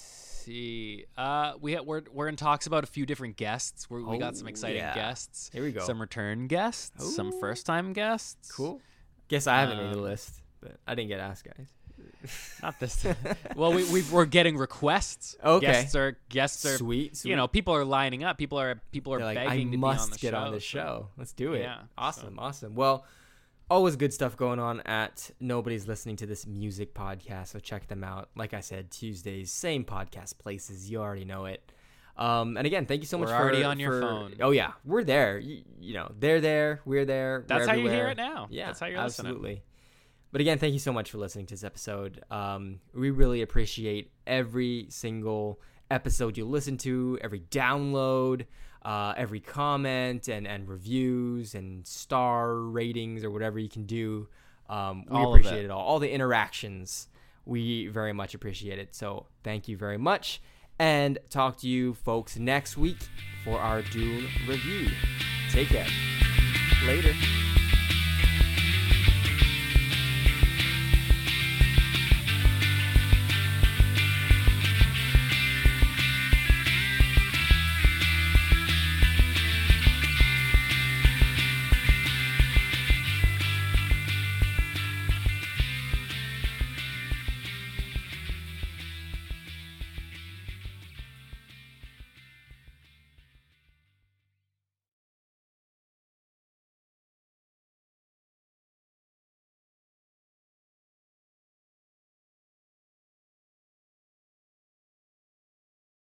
See, uh, we ha- we're we're in talks about a few different guests. We're, we got some Oh, exciting yeah. guests. Here we go. Some return guests. Some first time guests. Cool. Guess I haven't made the Um, list, but I didn't get asked, guys. [LAUGHS] Not this. well, we we we're getting requests. Okay. Guests are guests are. Sweet, sweet. You know, people are lining up. People are people are They're like, I begging to must be on the get show. on this so- show. Let's do it. Yeah, Awesome, awesome. Well, always good stuff going on at Nobody's Listening to This Music podcast. So check them out. Like I said, Tuesdays, same podcast places. You already know it. Um, and again, thank you so much We're for already on your for- phone. Oh yeah, we're there. You, you know, they're there. We're there. That's we're how you hear it now. Yeah, That's how you're listening. absolutely. But again, thank you so much for listening to this episode. Um, we really appreciate every single episode you listen to, every download. Uh, every comment and, and reviews and star ratings or whatever you can do. Um, we All appreciate it. it all. All the interactions, we very much appreciate it. So thank you very much. And talk to you folks next week for our Dune review. Take care. Later.